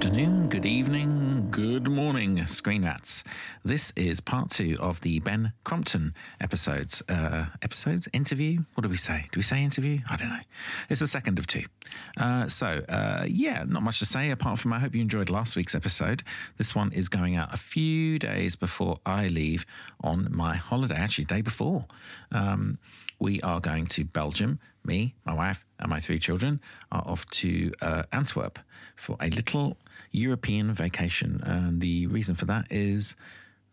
afternoon, good evening, good morning, Screen Rats. This is part two of the Ben Crompton episodes. Uh, episodes? Interview? What do we say? Do we say interview? I don't know. It's the second of two. Uh, so, uh, yeah, not much to say apart from I hope you enjoyed last week's episode. This one is going out a few days before I leave on my holiday, actually, day before. Um, we are going to Belgium. Me, my wife, and my three children are off to uh, Antwerp for a little European vacation. And the reason for that is.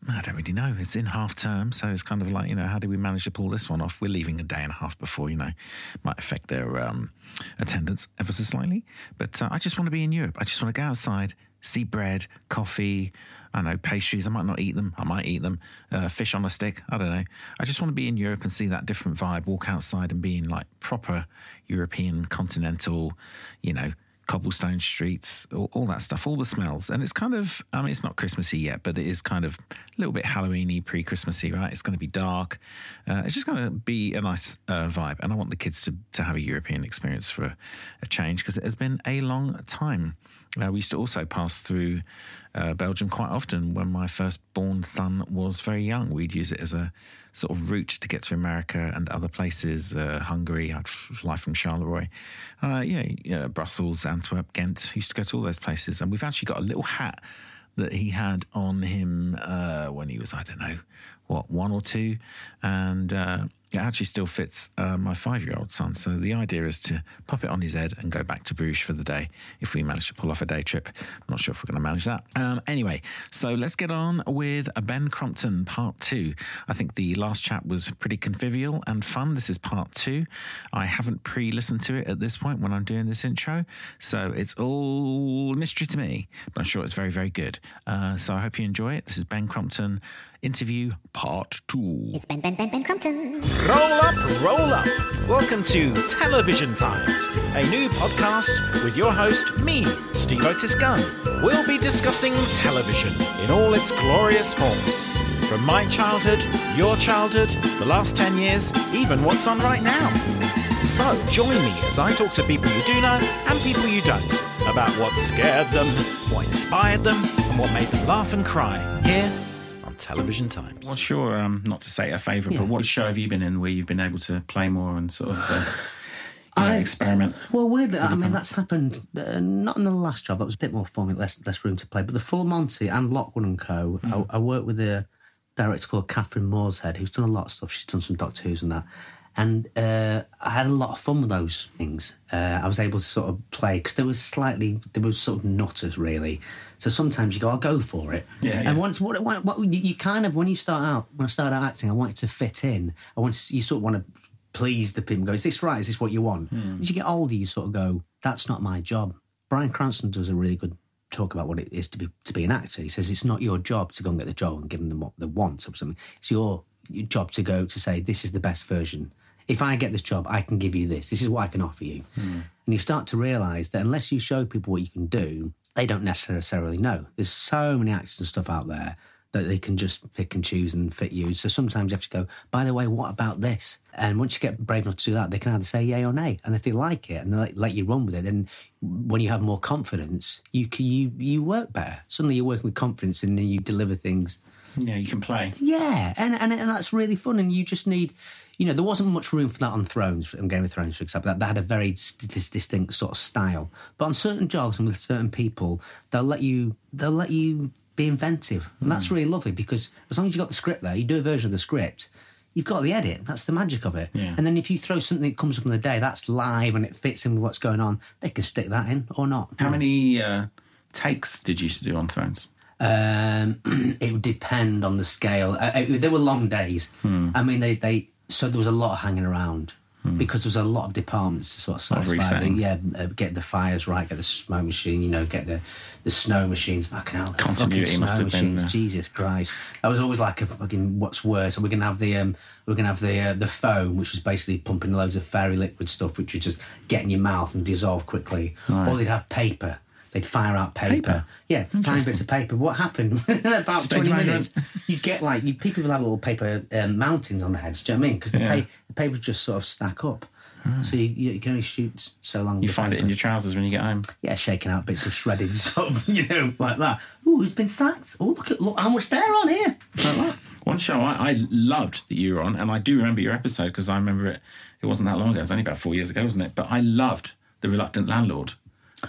I don't really know. It's in half term, so it's kind of like, you know, how do we manage to pull this one off? We're leaving a day and a half before, you know, might affect their um, attendance ever so slightly. But uh, I just want to be in Europe. I just want to go outside, see bread, coffee, I know pastries. I might not eat them. I might eat them. Uh, fish on a stick. I don't know. I just want to be in Europe and see that different vibe. Walk outside and be in like proper European continental, you know, cobblestone streets, all, all, that stuff, all the smells. And it's kind of, I mean, it's not Christmassy yet, but it is kind of a little bit Halloweeny, pre Christmassy, right? It's going to be dark. Uh, it's just going to be a nice uh, vibe. And I want the kids to, to have a European experience for a, a change because it has been a long time. Uh, we used to also pass through uh, Belgium quite often when my firstborn son was very young. We'd use it as a sort of route to get to America and other places. Uh, Hungary, I'd fly from Charleroi. Uh, yeah, yeah, Brussels, Antwerp, Ghent. Used to go to all those places. And we've actually got a little hat that he had on him uh, when he was, I don't know, what, one or two. And uh, it actually still fits uh, my five year old son. So the idea is to pop it on his head and go back to Bruges for the day if we manage to pull off a day trip. I'm not sure if we're going to manage that. Um, anyway, so let's get on with Ben Crompton part two. I think the last chat was pretty convivial and fun. This is part two. I haven't pre listened to it at this point when I'm doing this intro. So it's all mystery to me, but I'm sure it's very, very good. Uh, so I hope you enjoy it. This is Ben Crompton interview part two. It's Ben Ben Ben Ben Crompton. Roll up, roll up. Welcome to Television Times, a new podcast with your host, me, Steve Otis Gunn. We'll be discussing television in all its glorious forms. From my childhood, your childhood, the last 10 years, even what's on right now. So join me as I talk to people you do know and people you don't about what scared them, what inspired them, and what made them laugh and cry here Television Times. What's your, um, not to say a favourite, yeah. but what show have you been in where you've been able to play more and sort of uh, I, experiment? Well, weirdly, I mean, that's happened uh, not in the last job. That was a bit more fun, less less room to play. But the Full Monty and Lockwood and Co. Mm. I, I worked with a director called Catherine Morshead, who's done a lot of stuff. She's done some Doctor Who's and that. And uh, I had a lot of fun with those things. Uh, I was able to sort of play because there was slightly, there was sort of nutters really. So sometimes you go, I'll go for it. Yeah, and once, what, what, what, you kind of, when you start out, when I started out acting, I wanted to fit in. I want to, you sort of want to please the people. Go, is this right? Is this what you want? Mm. As you get older, you sort of go, that's not my job. Bryan Cranston does a really good talk about what it is to be to be an actor. He says it's not your job to go and get the job and give them what they want or something. It's your, your job to go to say this is the best version if I get this job, I can give you this. This is what I can offer you. Mm. And you start to realize that unless you show people what you can do, they don't necessarily know. There's so many actors and stuff out there that they can just pick and choose and fit you. So sometimes you have to go, by the way, what about this? And once you get brave enough to do that, they can either say yay or nay. And if they like it and they let, you run with it, then when you have more confidence, you you you work better. Suddenly you're working with confidence and then you deliver things. Yeah, you can play. Yeah, and, and and that's really fun. And you just need you know, there wasn't much room for that on Thrones, on Game of Thrones, for example. That, that had a very distinct sort of style. But on certain jobs and with certain people, they'll let you, they'll let you be inventive, and mm. that's hmm. really lovely because as long as you've got the script there, you do a version of the script. You've got the edit. That's the magic of it. Yeah. And then if you throw something that comes up on the day that's live and it fits in with what's going on, they can stick that in or not. How many uh, takes did you used to do on Thrones? Um, it would depend on the scale. Uh, it, there were long days. Hmm. I mean, they, they so there was a lot of hanging around hmm. because there was a lot of departments to sort of satisfy the, yeah, uh, get the fires right, get the smoke machine, you know, get the the snow machines. Fucking hell, fucking snow machines. Been, Jesus Christ, that was always like a fucking what's worse. Are We're gonna have the um, we're gonna have the uh, the foam, which was basically pumping loads of fairy liquid stuff, which would just get in your mouth and dissolve quickly. Right. Or they'd have paper They'd fire out paper. paper. Yeah, fine bits of paper. What happened? about Stay 20 minutes, you'd get like, you, people would have little paper um, mountains on their heads. Do you know what I mean? Because the, yeah. pa- the paper would just sort of stack up. So you, you can only shoot so long. You find it in your trousers when you get home. yeah, shaking out bits of shredded stuff, you know, like that. Oh, he's been sacked. Oh, look at look how much there are on here. Like that. One show I, I loved that you were on, and I do remember your episode because I remember it. It wasn't that long ago. It was only about four years ago, wasn't it? But I loved the Reluctant Landlord,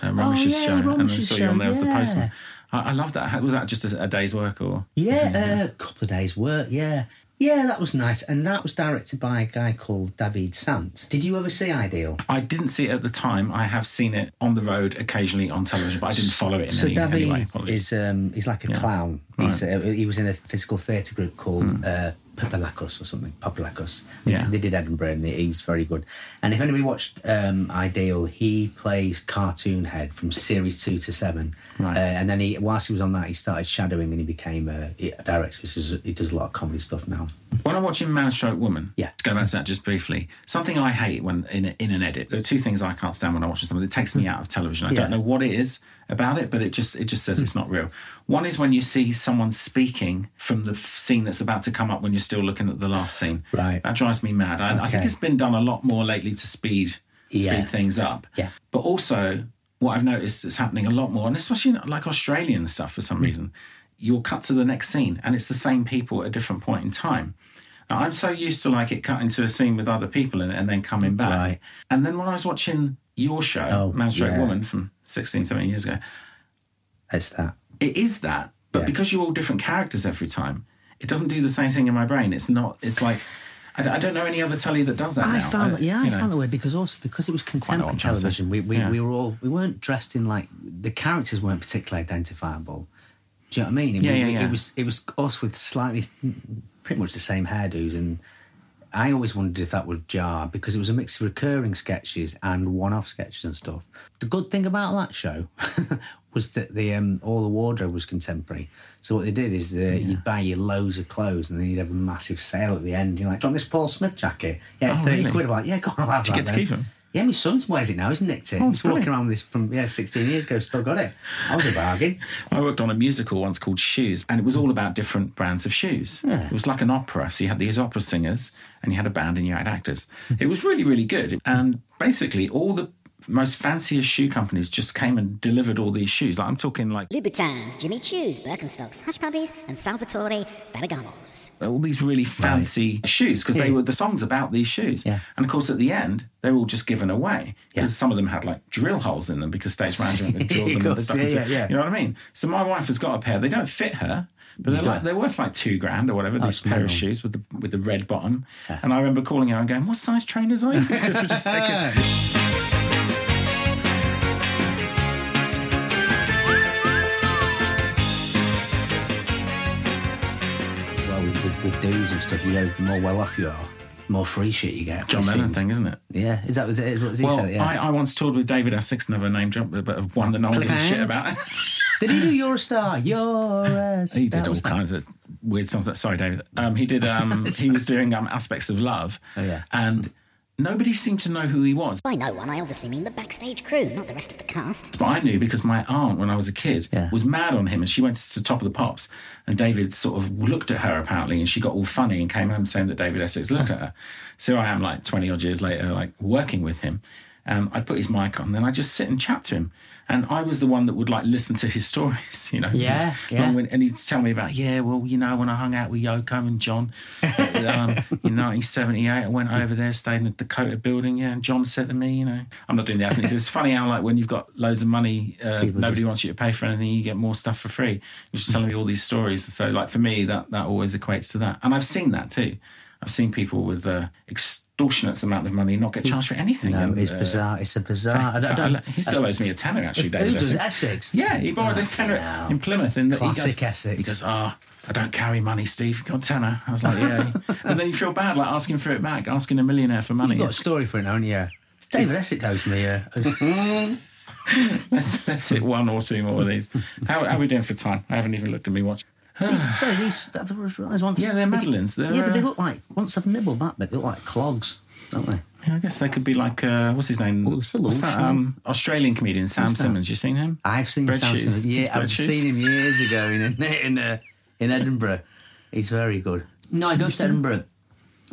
uh, Romesh's Oh, yeah, show, and I saw you on show, there as the yeah. postman. I, I loved that. Was that just a, a day's work or? Yeah, a couple of days' work. Yeah, yeah, that was nice, and that was directed by a guy called David Sant. Did you ever see Ideal? I didn't see it at the time. I have seen it on the road occasionally on television, but I didn't follow it in So any, David any way. Apologies. is um, he's like a clown. He's, uh, he was in a physical theatre group called uh, Peepolykus or something. Peepolykus. Yeah. They did Edinburgh, and he's very good. And if anybody watched um, Ideal, he plays cartoon head from series two to seven. Right. Uh, and then he, whilst he was on that, he started shadowing, and he became a, a director. So he does a lot of comedy stuff now. When I'm watching Man Stroke Woman, Yeah. to go back to that just briefly, something I hate when in, a, in an edit, there are two things I can't stand when I'm watching something. It takes me out of television. I Yeah. don't know what it is about it, but it just it just says it's not real. One is when you see someone speaking from the scene that's about to come up when you're still looking at the last scene. Right. That drives me mad. I, I think it's been done a lot more lately to speed Yeah. speed things up. Yeah. But also, what I've noticed is happening a lot more, and especially like Australian stuff for some hmm. reason, you'll cut to the next scene and it's the same people at a different point in time. Now, I'm so used to like it cutting to a scene with other people in it and then coming back. Right. And then when I was watching your show, Oh, Man Straight yeah. Woman from 16, 17 years ago, It's that. it is that. But Yeah. because you're all different characters every time, it doesn't do the same thing in my brain. It's not, it's like, I, don't- I don't know any other telly that does that I now. found that, yeah, I know. found that way because also because it was contemporary I'm trying to say. television. We we, Yeah. we were all we weren't dressed in like the characters weren't particularly identifiable. Do you know what I mean? Yeah, We- yeah, we- yeah. It was it was us with slightly, pretty much the same hairdos, and I always wondered if that would jar because it was a mix of recurring sketches and one-off sketches and stuff. The good thing about that show was that the um, all the wardrobe was contemporary. So what they did is the, you'd buy your loads of clothes and then you'd have a massive sale at the end. You're like, do you want this Paul Smith jacket? Yeah, Oh, 30 really? quid. I'm like, yeah, go on, I'll have Did you that get to then. keep 'em? Yeah, my son wears it now. isn't it. Oh, He's walking around with this from yeah, 16 years ago. Still got it. I was a bargain. I worked on a musical once called Shoes, and it was all about different brands of shoes. Yeah. It was like an opera. So you had these opera singers, and you had a band, and you had actors. It was really, really good. And basically, all the most fanciest shoe companies just came and delivered all these shoes. Like I'm talking like Louboutins, Jimmy Choos, Birkenstocks, Hush Puppies, and Salvatore Ferragamos. all these really fancy shoes because they were the songs about these shoes. Yeah. And of course, at the end, they were all just given away because Yeah. some of them had like drill holes in them because stage management had drilled them Of and stuff. yeah, into- yeah, yeah. You know what I mean? So my wife has got a pair. They don't fit her. But they're like they're worth like two grand or whatever. This pair of shoes with the with the red bottom, and I remember calling her and going, "What size trainers are you?" Because we're just taking, dues and stuff, you know, the more well off you are, the more free shit you get. John Lennon thing, isn't it? Yeah, is that was it? What was he Well, said? Yeah. I, I once toured with David Essex, never name drop, but of one that no one gives a shit about. Did he do You're a Star? You're a Star. He did all kinds of weird songs. Sorry, David. Um, he did. Um, he was doing um, aspects of love. Oh, yeah. And nobody seemed to know who he was. By no one, I obviously mean the backstage crew, not the rest of the cast. But I knew because my aunt, when I was a kid, Yeah. was mad on him, and she went to Top of the Pops, and David sort of looked at her apparently, and she got all funny and came home saying that David Essex looked at her. So I am like twenty odd years later, like working with him. Um, I'd put his mic on, and then I just sit and chat to him. And I was the one that would like listen to his stories, you know. Yeah, yeah. And he'd tell me about, yeah, well, you know, when I hung out with Yoko and John um, in 1978, I went over there, stayed in the Dakota building, yeah. And John said to me, you know, I'm not doing the accent. It's funny how, like, when you've got loads of money, uh, nobody just- wants you to pay for anything, you get more stuff for free. He's just telling me all these stories. So, like, for me, that, that always equates to that. And I've seen that too. I've seen people with uh, extortionate amount of money not get charged for anything. No, And, it's uh, bizarre. It's a bizarre. I don't, I don't, he still owes me a tenner, actually, David. who does Essex. Essex? Yeah, he borrowed a tenner hell. in Plymouth. And he Classic goes, Essex. He goes, oh, I don't carry money, Steve. Got a tenner. I was like, yeah. and then you feel bad, like asking for it back, asking a millionaire for money. You've got a story for it, haven't you? David Essex owes me. Uh, let's, let's hit one or two more of these. How, how are we doing for time? I haven't even looked at me watch. sorry, these. I realised once. Yeah, they're Madeleines. They're, yeah, but they uh, look like once I've nibbled that bit, they look like clogs, don't they? Yeah, I guess they could be like, uh, what's his name? What's that um, Australian comedian, Sam? Simmons? You seen him? I've seen Bread Samson. shoes. His Yeah, I've shoes. seen him years ago in in uh, in Edinburgh. He's very good. No, I go to Edinburgh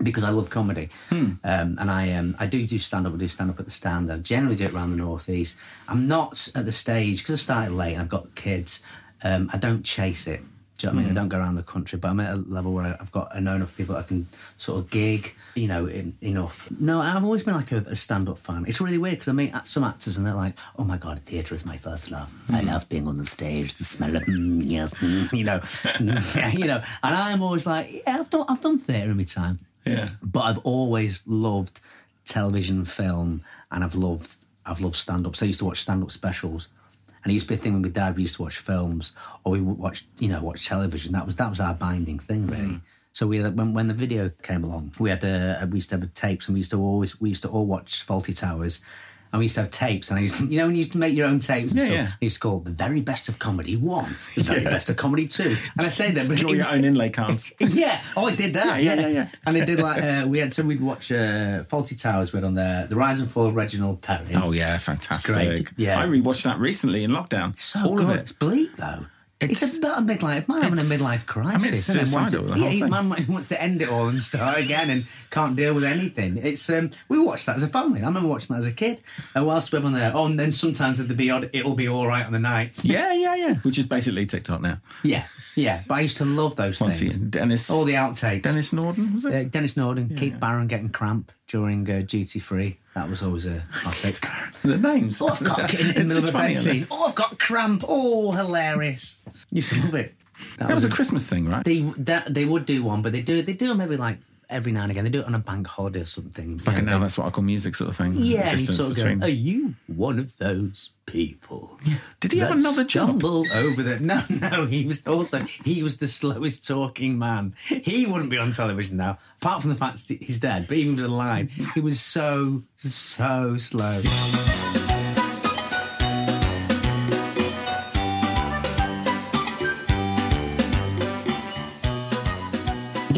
because I love comedy, um, and I um, I do do stand up. I do stand up at the stand. I generally do it around the northeast. I'm not at the stage because I started late and I've got kids. Um, I don't chase it. Do you know what I mean? I don't go around the country, but I'm at a level where I've got I know enough people I can sort of gig, you know, in, enough. No, I've always been like a, a stand-up fan. It's really weird because I meet some actors and they're like, "Oh my god, theatre is my first love. I love being on the stage, the smell of mm, yes, mm, you know, you know." And I'm always like, "Yeah, I've done I've done theatre in my time." Yeah. but I've always loved television, film, and I've loved I've loved stand up. So I used to watch stand up specials, and it used to be a thing with my dad. We used to watch films, or we would watch you know watch television. That was that was our binding thing, really. So we when when the video came along, we had uh, we used to have tapes, and we used to always we used to all watch Fawlty Towers. And we used to have tapes, and I used, you know, when you used to make your own tapes, and Yeah, stuff, yeah. I used to call it the very best of comedy one, the very best of comedy two. And I say that, but Draw it your own inlay cards. yeah. Oh, I did that. Yeah, Yeah, yeah, yeah. And I did like uh, we had so we'd watch uh, Fawlty Towers. We had on there the Rise and Fall of Reginald Perrin. Oh yeah, fantastic. Yeah. I rewatched that recently in lockdown. so All good. of It's bleak though. It's, It's- about a midlife man having a midlife crisis. I mean, it's isn't it? To- the whole yeah, thing. man wants to end it all and start again and can't deal with anything. It's um, we watched that as a family. I remember watching that as a kid. And whilst we were on there, oh, and then sometimes there'd be odd. It'll be all right on the nights. Yeah, yeah, yeah. Which is basically TikTok now. yeah, yeah. But I used to love those Once things. again, Denis. All the outtakes. Denis Norden was it? Uh, Denis Norden, Keith Barron getting cramp during uh, duty free. That was always a classic. the names. Oh, I've got in, in the middle just of a funny, bed isn't it? scene. Oh, I've got cramp. Oh, hilarious. Used to love it. That, That was a Christmas thing, right? They that, they would do one, but they do they do them every like every now and again. They do it on a bank holiday or something. Like Yeah, now, that's what I call music, sort of thing. yeah, and you sort of between. go, "Are you one of those people?" Yeah. Did he have another job? stumble over there. no, no. He was also he was the slowest talking man. He wouldn't be on television now, apart from the fact that he's dead. But even if he was alive, he was so so slow.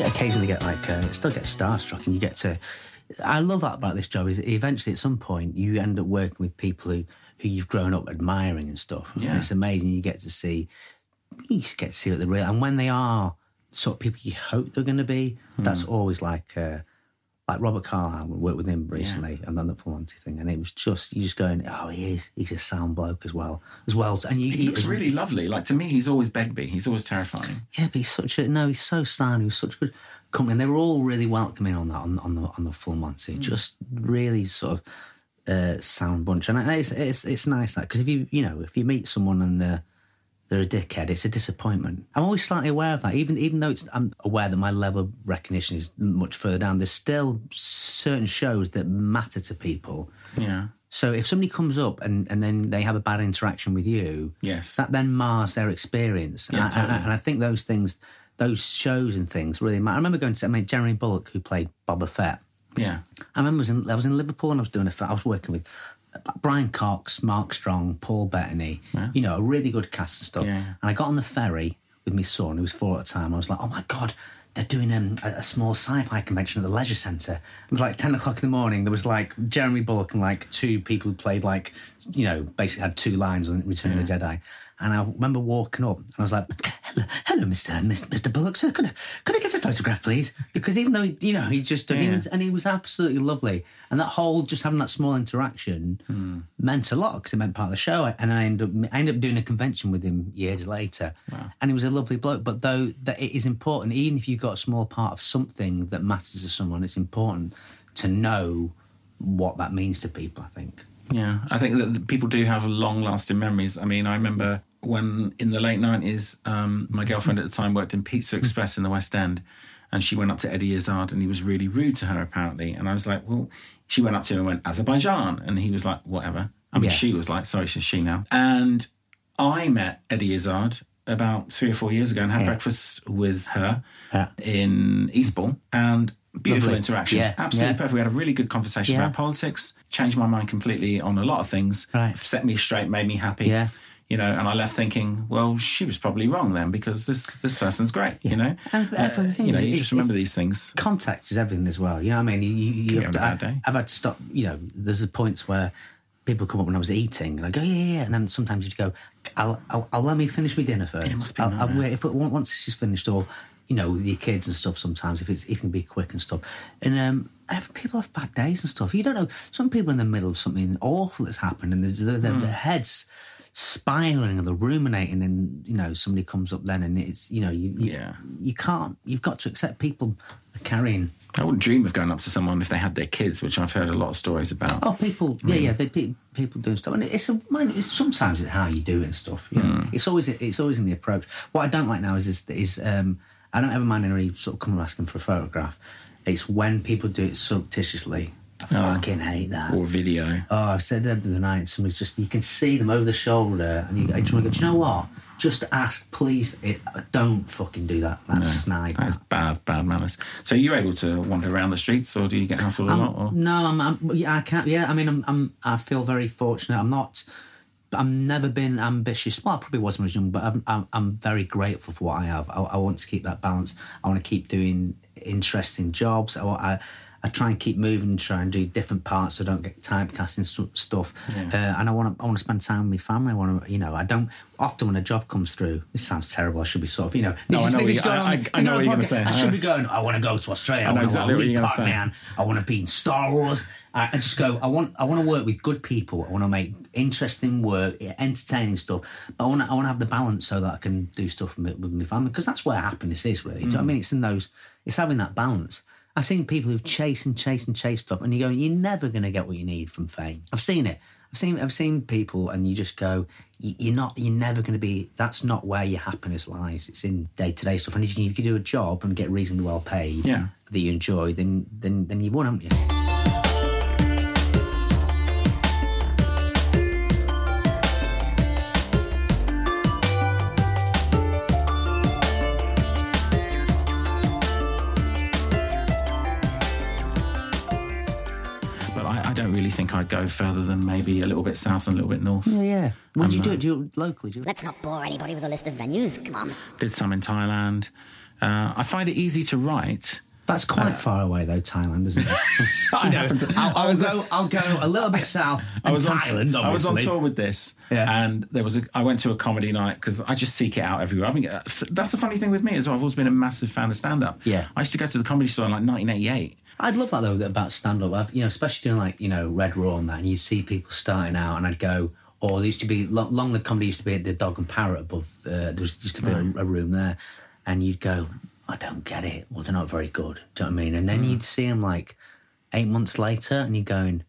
Get occasionally get like uh, still get starstruck, and you get to. I love that about this job is eventually at some point you end up working with people who who you've grown up admiring and stuff. Yeah. And it's amazing. You get to see, you just get to see what they're real, and when they are sort of people you hope they're going to be, that's always like. Uh, like Robert Carlyle, we worked with him recently and then the Full Monty thing, and it was just you just going, oh, he is, he's a sound bloke as well, as well, and you, He looks really lovely. Like to me, he's always Begbie. He's always terrifying. Yeah, but he's such a no. He's so sound. He was such a good company, and they were all really welcoming on that on, on the on the full Monty. Just really sort of uh, sound bunch, and it's it's it's nice that because if you you know if you meet someone and they're they're a dickhead, it's a disappointment. I'm always slightly aware of that, even even though it's, I'm aware that my level of recognition is much further down. There's still certain shows that matter to people. Yeah. So if somebody comes up and, and then they have a bad interaction with you, Yes. that then mars their experience. Yeah, and, I- I- and I think those things, those shows and things really matter. I remember going to, I mean, Jeremy Bulloch, who played Boba Fett. Yeah. I remember I was in, I was in Liverpool and I was doing a, I was working with Brian Cox, Mark Strong, Paul Bettany, you know, a really good cast and stuff. Yeah. And I got on the ferry with my son, who was four at the time. I was like, oh my God, they're doing um, a, small sci-fi convention at the leisure centre. It was like 10 o'clock in the morning. There was like Jeremy Bulloch and like two people who played like, you know, basically had two lines on Return of the Jedi. And I remember walking up and I was like, hello, hello Mr. Mis- Mr. Bulloch, sir. Could I, could I get a photograph, please? Because even though, he, you know, he just, and, he was, and he was absolutely lovely. And that whole, just having that small interaction Hmm. meant a lot because it meant part of the show. And I ended up, I ended up doing a convention with him years later. And he was a lovely bloke. But though that it is important, even if you've got a small part of something that matters to someone, it's important to know what that means to people, I think. Yeah, I think that people do have long lasting memories. I mean, I remember when in the late 90s, um, my girlfriend at the time worked in Pizza Express in the West End, and she went up to Eddie Izzard and he was really rude to her, apparently. And I was like, well, she went up to him and went, Azerbaijan. And he was like, whatever. I mean, Yeah. she was like, sorry, she's she now. And I met Eddie Izzard about three or four years ago and had Yeah. breakfast with her Yeah. in Eastbourne. And beautiful Lovely. interaction. Yeah, Absolutely yeah. perfect. We had a really good conversation Yeah. about politics, changed my mind completely on a lot of things, Right. set me straight, made me happy. Yeah. You know, and I left thinking, well, she was probably wrong then because this this person's great. You know, And, uh, the thing you know, is, you just remember these things. Contact is everything as well. You know what I mean, you, you, have to, a bad day. I, have had to stop. You know, there's a points where people come up when I was eating, and I go, yeah, yeah, yeah. and then sometimes you go, I'll, I'll, I'll let me finish my dinner first. I'll, I'll wait if it, once this is finished, or you know, your kids and stuff. Sometimes if it's it can be quick and stuff, and um, ev- people have bad days and stuff. You don't know. Some people are in the middle of something awful that's happened, and there's their, their, Hmm. their heads spiraling and they're ruminating and you know somebody comes up then and it's you know you you, Yeah. you can't you've got to accept people are carrying I wouldn't dream of going up to someone if they had their kids, which I've heard a lot of stories about. Oh, people, yeah, yeah, they, people doing stuff, and it's a it's sometimes it's how you do it and stuff. You know? It's always it's always in the approach. What I don't like now is is, is um, I don't ever mind anybody sort of coming asking for a photograph. It's when people do it surreptitiously. I fucking hate that. Or video. Oh, I've said that the night. Somebody's just you can see them over the shoulder, and you I just want to go. Do you know what? Just ask, please. It, don't fucking do that. That's snide. That is that. bad, bad manners. So are you able to wander around the streets, or do you get hassled a lot? Or? No, I'm, I'm. Yeah, I can't. Yeah, I mean, I'm. I'm I feel very fortunate. I'm not. I've never been ambitious. Well, I probably was when I was young, but I'm. I'm, I'm very grateful for what I have. I, I want to keep that balance. I want to keep doing interesting jobs. I, want- I, I try and keep moving, and try and do different parts, so I don't get typecast in stu- stuff. Uh, and I want to. I want to spend time with my family. I want to. You know, I don't. Often when a job comes through, this sounds terrible. I should be sort of. You know. No, I know what you, I, on, I, I know what you're gonna say. I should be going. I want to go to Australia. I, know want exactly to what be you're gonna part say. man. I want to be in Star Wars. I, I just go. I want. I want to work with good people. I want to make interesting work, entertaining stuff. But I want. To, I want to have the balance so that I can do stuff with, with my family because that's where happiness is. Really, Do you know what I Mm. mean? It's in those. It's having that balance. I've seen people who've chased and chased and chased stuff, and you go, you're never going to get what you need from fame. I've seen it. I've seen. I've seen people, and you just go, "You- you're not. You're never going to be. That's not where your happiness lies. It's in day to day stuff. And if you can, you can do a job and get reasonably well paid, Yeah. that you enjoy, then then then you won, haven't you? I'd go further than maybe a little bit south and a little bit north. Yeah, yeah. When do you do uh, it? Do you locally? Do you? Let's not bore anybody with a list of venues. Come on. Did some in Thailand. Uh, I find it easy to write. That's quite far away though, Thailand, isn't it? you know, happened to- I'll, I I'll was- go. I'll go a little bit south. I was on Thailand, Obviously. I was on tour with this, Yeah. and there was a. I went to a comedy night because I just seek it out everywhere. I mean, uh, that's the funny thing with me as well. I've always been a massive fan of stand up. Yeah. I used to go to the comedy store in like 1988. I'd love that though about stand up. I've you know, especially doing like you know Red Raw and that, and you see people starting out, and I'd go. Or there used to be long, lived comedy used to be at the Dog and Parrot above. Uh, there was used to be a, a room there, and you'd go, I don't get it. Well, they're not very good. Do you know what I mean? And then Mm. you'd see them like eight months later, and you're going,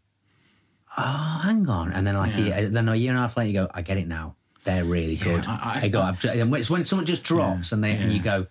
oh, hang on. And then like a year- then a year and a half later, you go, I get it now. They're really good. I- I- they go. It's when someone just drops, and they and you go,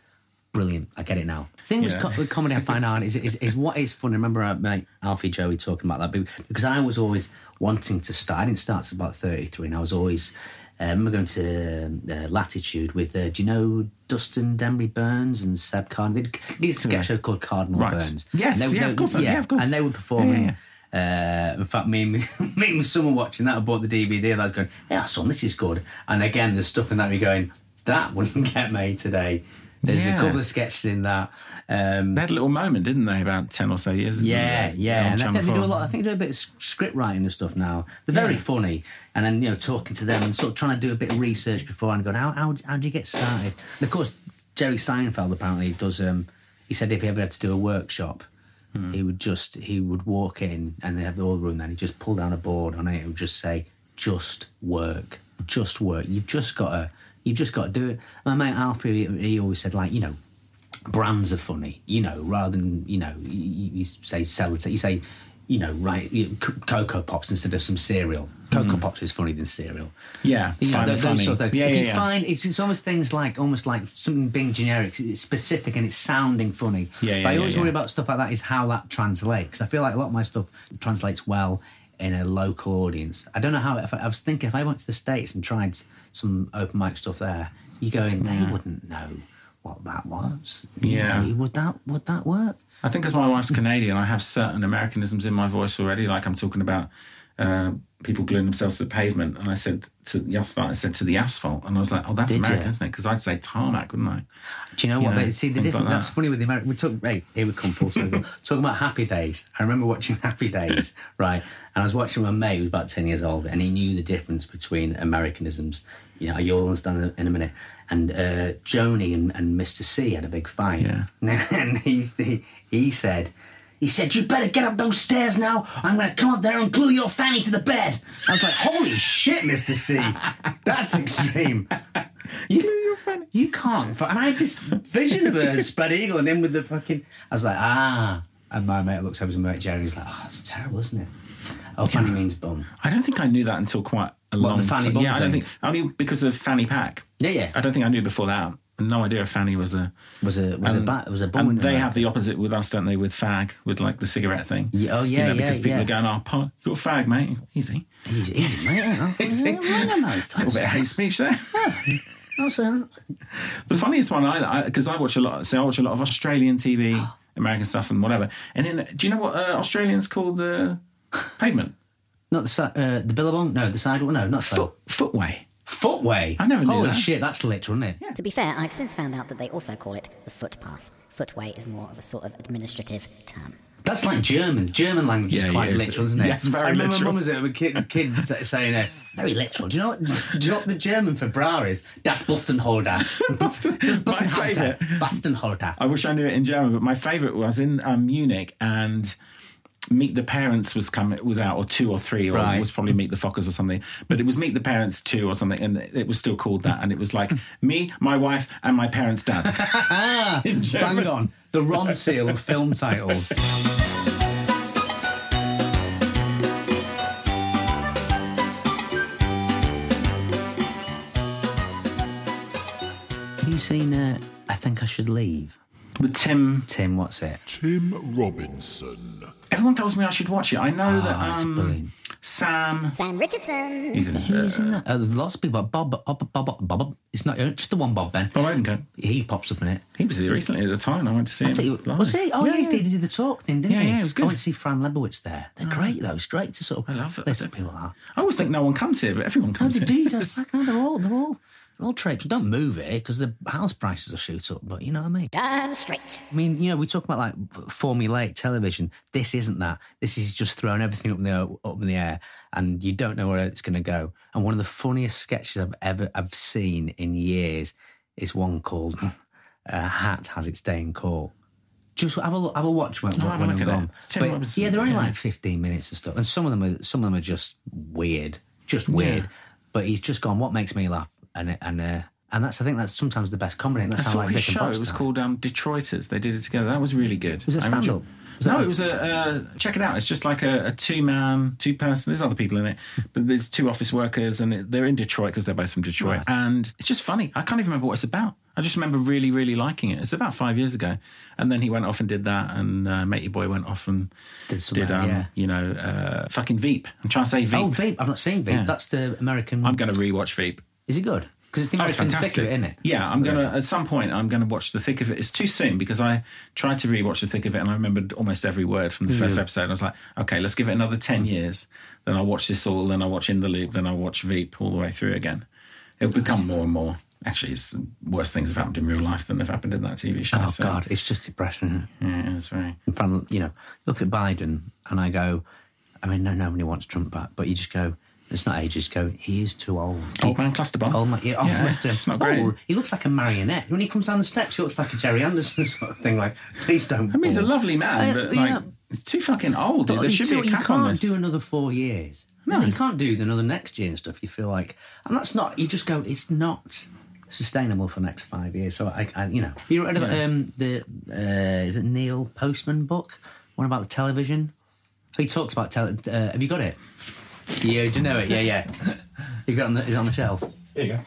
brilliant. I get it now. The thing with, Yeah. with comedy, I find out is, is is what is funny. I remember uh, mate Alfie Joey talking about that because I was always wanting to start. I didn't start till about thirty three, and I was always. Um, remember going to uh, Latitude with, uh, do you know Dustin Demri-Burns and Seb Cardinal? They did a sketch show called Cardinal Right. Burns. Yes, And they- yeah, they- of course, yeah, of course. And they were performing. Yeah, Uh, in fact, me and me and someone watching that, I bought the DVD, and I was going, "Yeah, son, this is good." And again, there's stuff in that you're going, "That wouldn't get made today." There's Yeah. a couple of sketches in that. Um, They had a little moment, didn't they, about 10 or so years ago? yeah, yeah, and I think they do a lot. I think they do a bit of script writing and stuff now. They're very Yeah. funny, and then you know talking to them and sort of trying to do a bit of research before and going, how how how do you get started? And of course, Jerry Seinfeld apparently does. Um, he said if he ever had to do a workshop, Hmm. he would just he would walk in and they have the old room. Then he just pull down a board on it and would just say, "Just work, just work. You've just got to." You've just got to do it. My mate Alfie, he always said, like, you know, brands are funny, you know, rather than, you know, you, you say sellotape, you say, you know, right, you, C- Coco Pops instead of some cereal. Coco Pops is funny than cereal. Yeah, You know, those funny. sort of. Yeah, if yeah, you yeah. find it's, it's almost things like almost like something being generic, it's specific and it's sounding funny. Yeah, yeah, but I always yeah. worry about stuff like that is how that translates. I feel like a lot of my stuff translates well in a local audience. I don't know how. If I, I was thinking if I went to the states and tried some open mic stuff there, you go in, they wouldn't know what that was. You Yeah. know, would that would that work? I think as my wife's Canadian, I have certain Americanisms in my voice already. Like I'm talking about uh, people gluing themselves to the pavement, and I said to Yosta, I said to the asphalt, and I was like, oh, that's Did American, you? isn't it? Because I'd say tarmac, wouldn't I? Do you know You what? know, they, see, the things like difference. that's that. funny with the American. We talk. Hey, here we come full circle. Talking about Happy Days. I remember watching Happy Days, right? And I was watching my mate, who was about ten years old, and he knew the difference between Americanisms. You know, you'll understand in a- minute. And uh, Joanie and, and Mr. C had a big fight. Yeah. and he's he, he said. He said, "You better get up those stairs now. I'm going to come up there and glue your fanny to the bed." I was like, "Holy shit, Mister C, that's extreme." You, glue your fanny? you can't. And I had this vision of a spread eagle and him with the fucking. I was like, ah. And my mate looks over to my mate Jerry. He's like, oh, it's terrible, isn't it? Oh, fanny means bum. I don't think I knew that until quite a long the fanny time. bum Yeah, I don't think only because of Fanny Pack. Yeah, yeah. I don't think I knew before that. No idea if Fanny was a Was a was a bat was a bum. And they America. have the opposite with us, don't they? With fag, with like the cigarette thing. Yeah, oh, yeah, You know, yeah, because people yeah. are going, "Oh, pa, you got a fag, mate." Easy. Easy, easy, mate. Easy. yeah, well, no, no, A little bit of hate speech there. sir. The funniest one, I because I, watch a lot. So I watch a lot of Australian TV, American stuff, and whatever. And then, do you know what uh, Australians call the pavement? Not the side, uh, the billabong. No, the sidewalk. No, not side. Foot footway. Footway. I never knew Holy that. shit, that's literal, isn't it? To be fair, I've since found out that they also call it the footpath. Footway is more of a sort of administrative term. That's like German. German language is quite yeah, it's- literal, isn't it? yes, very I remember literal. my mum was a kid, kid sa- saying, uh, very literal. Do you know what? Do you know what the German for bra is? Das Bustenholder. My favourite. Bustenholder. I wish I knew it in German, but my favourite was in um, Munich and Meet the Parents was coming was out or two or three or Right. it was probably Meet the Fockers or something. But it was Meet the Parents two or something, and it was still called that. And it was like me, my wife, and my parents' dad. In Bang on. The Ronseal of film titles. Have you seen uh, I Think I Should Leave? With Tim, Tim, what's it? Tim Robinson. everyone tells me I should watch it. I know it's that um. Sam, Sam Richardson. he's in it. Who's in that? Uh, lots of people. Bob, Bob, Bob, Bob, Bob, Bob. It's not uh, just the one Bob Ben. Bob Odenkirk. He pops up in it. He was here recently at the time. I went to see I him. think it, live. was he? Oh, yeah, yeah. he did the talk thing, didn't Yeah, he? yeah, it was good. I went to see Fran Lebowitz there. They're great, though. It's great to sort of I love it. listen to people like that. I always think no one comes here, but everyone No, comes they here. do. That's like, no, they're all, they're all, they're all traipse. Don't move it because the house prices will shoot up. But you know what I mean. Damn straight. I mean, you know, we talk about like formulaic television. This isn't that. This is just throwing everything up in the up in the air, and you don't know where it's going to go. And one of the funniest sketches I've ever I've seen in years is one called uh, "Hat Has Its Day in Court." Just have a look, have a watch when, have a when I'm gone. But, yeah, they're only yeah. like 15 minutes and stuff, and some of them are some of them are just weird, just weird. Yeah. But he's just gone. What makes me laugh? And and uh, and that's I think that's sometimes the best comedy. That's I saw like his Vic show. It was called um, Detroiters. They did it together. That was really good. Was it I stand-up? No, it was a uh, check it out. It's just like a, a two man, two person. There's other people in it, but there's two office workers, and it, they're in Detroit because they're both from Detroit. And it's just funny. I can't even remember what it's about. I just remember really, really liking it. It's about five years ago, and then he went off and did that, and uh, Matey Boy went off and Did did um, yeah. you know, uh, fucking Veep. I'm trying to say Veep. Oh, Veep. I've not seen Veep. Yeah. That's the American. I'm going to rewatch Veep. Is it good? Because it's the Oh, it's American thick fantastic. of it, isn't it? Yeah, I'm gonna at some point I'm gonna watch the thick of it. It's too soon because I tried to rewatch the thick of it and I remembered almost every word from the first episode. And I was like, okay, let's give it another ten mm. years. Then I'll watch this all. Then I'll watch In the Loop. Then I'll watch Veep all the way through again. It'll become more and more. Actually, it's worse things have happened in real life than have happened in that TV show. Oh so, God, it's just depression. It? yeah, it's very. In front, you know, look at Biden, and I go, I mean, no, nobody wants Trump back, but you just go. It's not ages. Go. He is too old. Old man Clusterbomb. Old man, yeah, oh, Yeah, Mr. it's not great. Oh, he looks like a marionette. When he comes down the steps, he looks like a Gerry Anderson sort of thing. Like, please don't. I mean, he's a lovely man, Uh, but like, know, it's too fucking old. But there you should be a cap on can't this. do another four years. No. You can't do another next year and stuff. You feel like, and that's not. You just go. It's not sustainable for the next five years. So I, I you know, you read about um, the uh, is it Neil Postman book? One about the television. He talks about tele. Uh, have you got it? Yeah, do you know it? Yeah, yeah. You got it on the, is it on the shelf? There you go.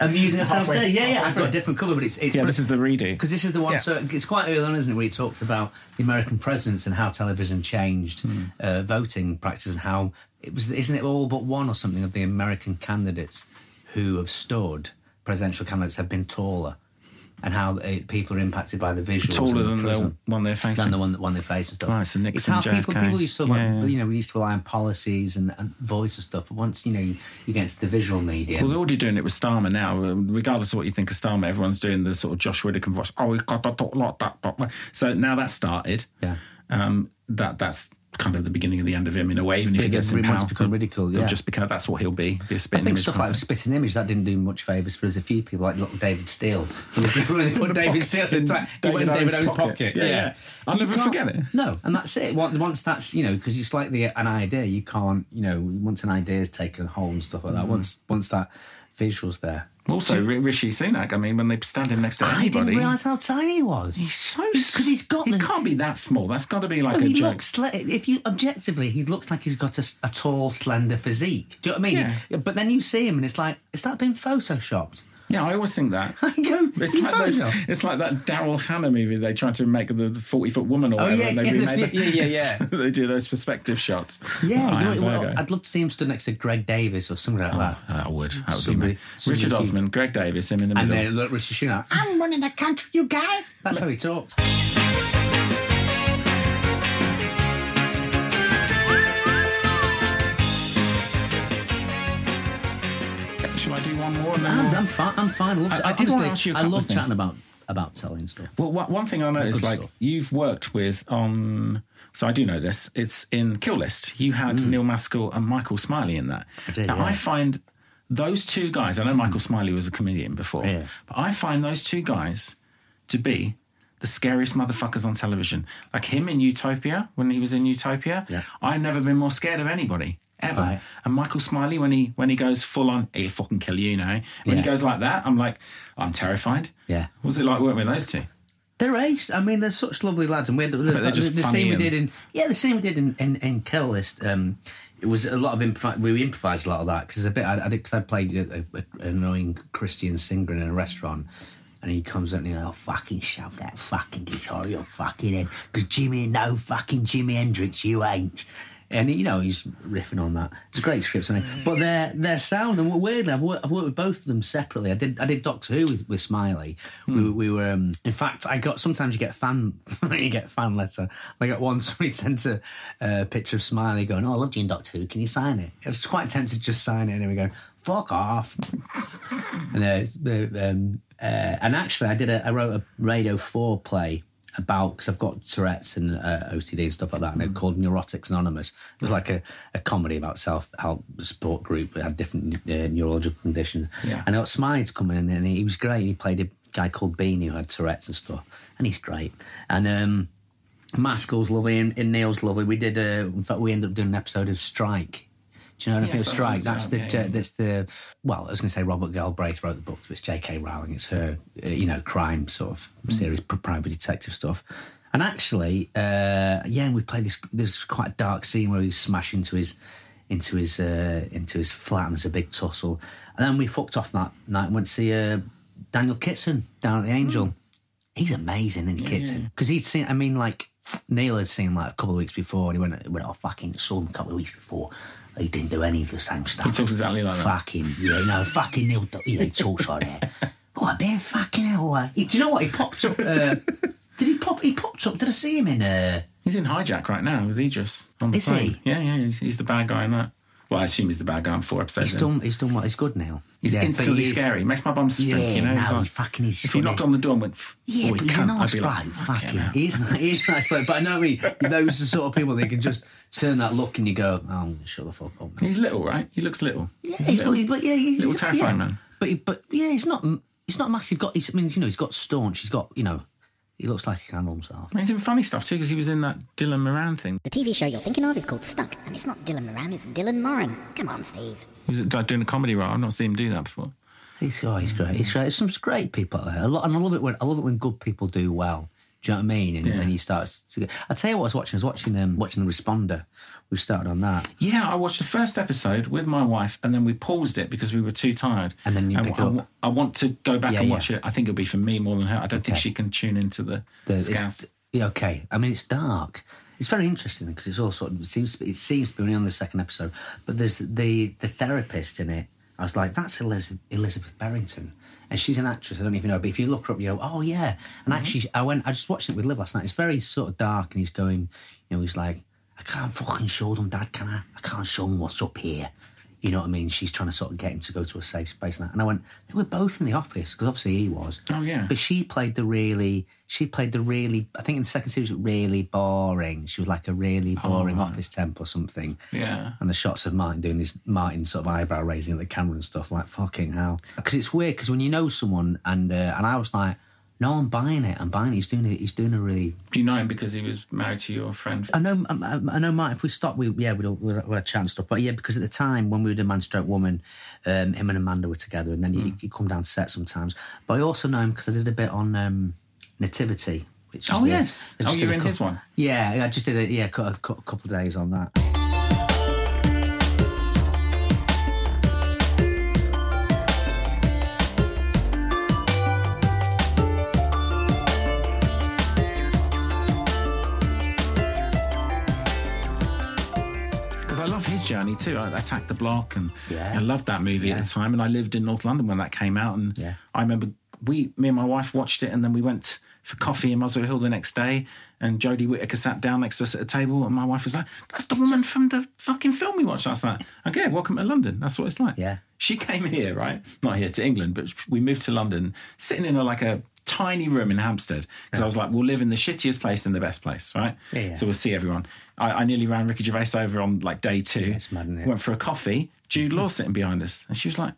Amusing ourselves there. Yeah, yeah. I've got a different cover, but it's it's Yeah, this is the redo. because this is the one. Yeah. So it's quite early on, isn't it, where he talks about the American presidents and how television changed Hmm. uh, voting practices and how it was. Isn't it all but one or something of the American candidates who have stood presidential candidates have been taller and how uh, people are impacted by the visuals. Taller than the one they're facing. than the one that one they face and stuff. Right, so it's how people JFK. people used to Yeah, you know we used to rely on policies and, and voice and stuff. But once you know you, you get into the visual media, Well, they're already doing it with Starmer now. Regardless of what you think of Starmer, everyone's doing the sort of Josh Whittaker voice. Oh, we've got to talk like that. So now that's started. Yeah. Um, that that's kind of the beginning of the end of him in a way. Even if he gets in power, become he'll- yeah. just because that's what he'll be. be I think image stuff like spitting image that didn't do much favours for us. A few people like little David Steel. they put David Steel in David he went in David Owen's pocket. pocket. Yeah, yeah. I'll You never forget it. No, and that's it. Once, that's you know because it's like the an idea you can't you know once an idea is taken hold and stuff like Mm. that. Once once that visuals there. Also, R- Rishi Sunak. I mean, when they stand him next to anybody, I didn't realise how tiny he was. he's so because he's got He the- can't be that small. That's got to be like No, a he joke. looks like, if you objectively, he looks like he's got a tall, slender physique. Do you know what I mean? Yeah. But then you see him, and it's like, has that been photoshopped? Yeah, I always think that. It's like, those, it's like that Daryl Hannah movie they tried to make the forty foot woman or Oh, whatever. yeah, and they yeah, remade the- yeah, yeah, yeah. they do those perspective shots. Yeah, oh, I you know, well. I'd love to see him stood next to Greg Davies or something like oh, that. I would. That would Somebody- be somebody Richard. Osman, Greg Davies, him in the middle, And then look, Richard Sunak. I'm running the country, you guys. That's how he talks. One more? I'm, I'm fine. I'm fine. I love, I- I did wanna ask you I love chatting about about telling stuff. Well, one thing I noticed, like stuff. you've worked with on, so I do know this. It's in Kill List. You had Neil Maskell and Michael Smiley in that. Mm. I did, now yeah. I find those two guys. I know Michael Smiley was a comedian before, Yeah. but I find those two guys to be the scariest motherfuckers on television. Like him in Utopia when he was in Utopia. Yeah. I've never been more scared of anybody. Ever Right. and Michael Smiley when he when he goes full on, he'll fucking kill you, you know. When he goes like that, I'm like, I'm terrified. Yeah. What was it like working with those two? They're ace. I mean, they're such lovely lads, and we had, there's they're that- just the same we did in yeah, the same we did in in, in Kill List. Um, it was a lot of improv. We improvised a lot of that because a bit. I, I did because I played a, a, an annoying Christian singer in a restaurant. And he comes up and he's like, oh, fucking shove that fucking guitar your fucking head. Because Jimmy, no fucking Jimi Hendrix, you ain't. And, you know, he's riffing on that. It's a great script, isn't it? But their their sound, and weirdly, I've worked, I've worked with both of them separately. I did I did Doctor Who with, with Smiley. We, we were, um, in fact, I got, sometimes you get fan, you get fan letter. I got one, somebody sent a uh, picture of Smiley going, oh, I loved you in Doctor Who, can you sign it? I was quite tempted to just sign it, and then we go, fuck off. And, uh, the, um, uh, and actually, I did a, I wrote a Radio 4 play about, because I've got Tourette's and uh, OCD and stuff like that, and it called Neurotics Anonymous. It was like a, a comedy about self help support group that had different uh, neurological conditions. Yeah. And I got Smiley to come in, and he was great. He played a guy called Beanie who had Tourette's and stuff, and he's great. And, um, Maskell's lovely and, and Neil's lovely. We did, uh, in fact, we ended up doing an episode of Strike. Do you know Yes, of I Strike? That's the yeah, yeah. that's the well. I was going to say Robert Galbraith wrote the book, but it's J.K. Rowling. It's her, uh, you know, crime sort of Mm. series, pr- private detective stuff. And actually, uh, yeah, and we played this. There's quite a dark scene where we smash into his into his uh, into his flat, and there's a big tussle. And then we fucked off that night and went to see uh, Daniel Kitson down at the Angel. Mm. He's amazing, isn't he, Kitson? Because he'd seen. I mean, like Neil had seen like a couple of weeks before, and he went, went "Oh, fucking saw him a couple of weeks before." He didn't do any of the same stuff. He talks exactly like that. Fucking yeah, no, fucking Neil. Yeah, he talks like that. Oh, man, fucking hell! uh, he- Do you know what he popped up? Uh, did he pop? He popped up. Did I see him in? Uh, He's in hijack right now with Idris on the Is plane. he? Yeah, yeah. He's, he's the bad guy in that. Well, I assume he's the bad guy in four episodes. he's done. He's done what? He's good now. He's Yeah, instantly he is- scary. Makes my bum shrink. Yeah, you know, no, He's he fucking is If you knocked on the door and went, Yeah, oh, but he's a nice bloke. like, fucking, he's, he's a nice bloke. But I know I. Those are the sort of people that can just turn that look and you go, oh, I'm gonna shut the fuck up. Now. He's little, right? He looks little. Yeah, he's, little. but, but yeah, he's, Little terrifying yeah. man. But he, but yeah, he's not. He's not massive. Got. He's, I mean, you know, he's got staunch. He's got. You know, he looks like he can handle himself. He's in funny stuff too because he was in that Dylan Moran thing. The TV show you're thinking of is called Stuck, and it's not Dylan Moran, it's Dylan Moran. Come on, Steve. He was like, doing a comedy role. I've not seen him do that before. He's oh, he's great. He's great. There's some great people out there. A lot, and I love it when I love it when good people do well. Do you know what I mean? And Yeah. then you start. To, I tell you what, I was watching. I was watching um, watching the Responder. We started on that. Yeah, I watched the first episode with my wife, and then we paused it because we were too tired. And then you I, pick I, up. I want to go back Yeah, and yeah. watch it. I think it'll be for me more than her. I don't think she can tune into the, The, yeah, okay. I mean, it's dark. It's very interesting because it's all sort of it seems it seems to be only on the second episode, but there's the the therapist in it. I was like, that's Elizabeth, Elizabeth Berrington. And she's an actress, I don't even know, but if you look her up, you go, oh yeah. And mm-hmm. actually, I went, I just watched it with Liv last night. It's very sort of dark, and he's going, you know, he's like, I can't fucking show them, Dad, can I? I can't show them what's up here. You know what I mean? She's trying to sort of get him to go to a safe space. And, that. and I went, they were both in the office, because obviously he was. Oh, yeah. But she played the really, she played the really, I think in the second series, really boring. She was like a really boring office temp or something. Yeah. And the shots of Martin doing this Martin sort of eyebrow raising at the camera and stuff, like fucking hell. Because it's weird, because when you know someone, and uh, and I was like, no, I'm buying it. I'm buying it. He's doing it. He's doing a really. Do you know him because he was married to your friend? I know. I, I know, Martin. If we stop, we yeah, we'd we'd, we'd have chance stuff. But yeah, because at the time when we were doing Man Stroke Woman, um, him and Amanda were together, and then Hmm. he he'd come down to set sometimes. But I also know him because I did a bit on um, Nativity. Which is Oh, the- yes. Oh, you a were in cou- his one? Yeah, I just did a yeah, cou- a, cou- couple of days on that. His journey too. I attacked the block, and Yeah. I loved that movie at the time. And I lived in North London when that came out, and Yeah. I remember we, me and my wife, watched it, and then we went for coffee in Muswell Hill the next day. And Jodie Whittaker sat down next to us at a table, and my wife was like, "That's the woman from the fucking film we watched last night." Okay, welcome to London. That's what it's like. Yeah. She came here, right? Not here to England, but we moved to London, sitting in a, like a tiny room in Hampstead because I was like, "We'll live in the shittiest place and the best place, right?" Yeah, yeah. So we'll see everyone. I, I nearly ran Ricky Gervais over on like day two. it's mad? Went for a coffee. Jude Law sitting behind us, and she was like,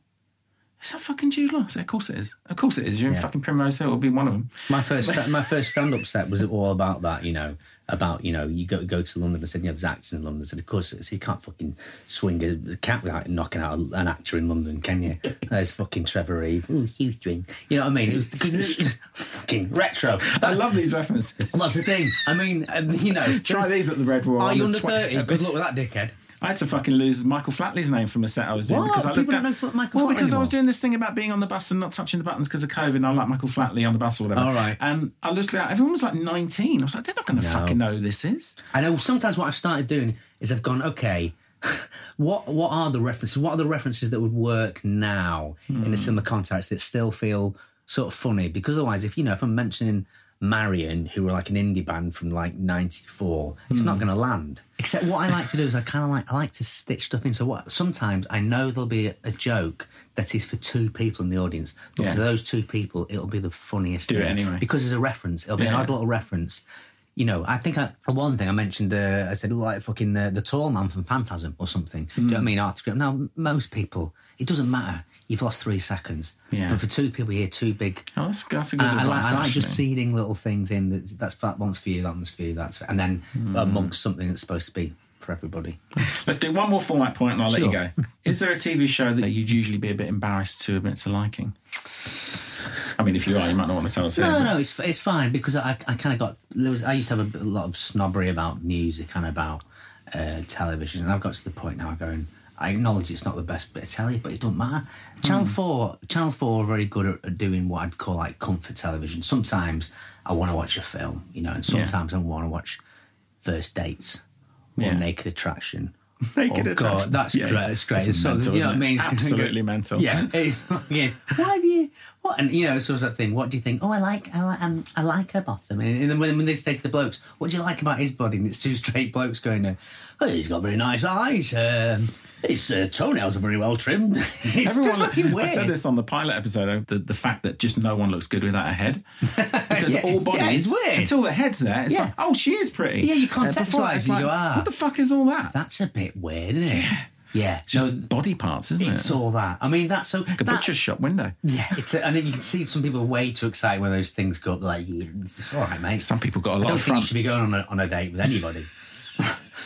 "Is that fucking Jude Law?" "Of course it is. Of course it is. You're in Yeah. fucking Primrose Hill. It'll be one of them." My first my first stand up set was all about that, you know, about you know you go go to London. and said, you know, there's actors in London. I said, of course, so you can't fucking swing a cat without knocking out an actor in London, can you? There's fucking Trevor Eve. Ooh, huge drink. You know what I mean? It was because it was fucking retro. I love these references. Well, that's the thing. I mean, um, you know, Try these at the Red Raw. Are on you the under thirty? Good luck with that, dickhead. I had to fucking lose Michael Flatley's name from a set I was doing What? because I People looked don't at, know Michael well Flatley because I was doing this thing about being on the bus and not touching the buttons because of COVID. and I like Michael Flatley on the bus or whatever. All right. And I looked at everyone was like 19. I was like, they're not going to fucking know who this is. I know sometimes what I've started doing is I've gone, okay, what what are the references? What are the references that would work now in a hmm. similar context that still feel sort of funny? Because otherwise, if you know, if I'm mentioning Marion, who were like an indie band from like '94, it's not hmm. going to land. Except what I like to do is I kind of like I like to stitch stuff in. So what? Sometimes I know there'll be a, a joke that is for two people in the audience, but Yeah. for those two people, it'll be the funniest. Do it anyway. because there's a reference. It'll be an odd little reference. You know, I think I, for one thing I mentioned, uh, I said like fucking the, the tall man from Phantasm or something. Do you know what hmm. I mean? Graham. Now, most people, it doesn't matter. You've lost three seconds. Yeah. But for two people here, two big. Oh, that's, that's a good I, I like, advice. I like just seeding little things in. That, that's that one's for you, that one's for you, that's and then Hmm. amongst something that's supposed to be for everybody. Let's do one more format point and I'll let you go. Is there a TV show that you'd usually be a bit embarrassed to admit to liking? I mean, if you are, you might not want to tell us. here, No, but- no, it's it's fine because I I kind of got there was I used to have a, a lot of snobbery about music and about uh, television, and I've got to the point now going. I acknowledge it's not the best bit of telly, but it don't matter. Channel Four, Channel Four are very good at, at doing what I'd call like comfort television. Sometimes I want to watch a film, you know, and sometimes I want to watch First Dates or Yeah. Naked Attraction. Naked oh Attraction. God, that's Yeah, great. It's great. that's It's mental, you know what I mean? It's Absolutely mental. Yeah, it's yeah. What have you? What and you know, sort of that thing. What do you think? Oh, I like, I like, um, I like her bottom. And, and then when, when they say to the blokes, what do you like about his body? And it's two straight blokes going, there, oh, he's got very nice eyes. Um, his uh, toenails are very well trimmed. Everyone just fucking weird. I said this on the pilot episode. The, the fact that just no one looks good without a head, because Yeah, all yeah, bodies it's weird. until the head's there. It's Yeah. like, oh, she is pretty. Yeah, you before, contextualise it's it, you go, ah. what the fuck is all that? That's a bit weird, isn't it? Yeah. It's no, body parts, isn't it's it? It's all that. I mean, that's so. like a that- butcher's shop window. Yeah, it's a, and then you can see some people are way too excited when those things go up. Like, yeah, it's all right, mate. Some people got a lot I don't of think you should be going on a, on a date with anybody.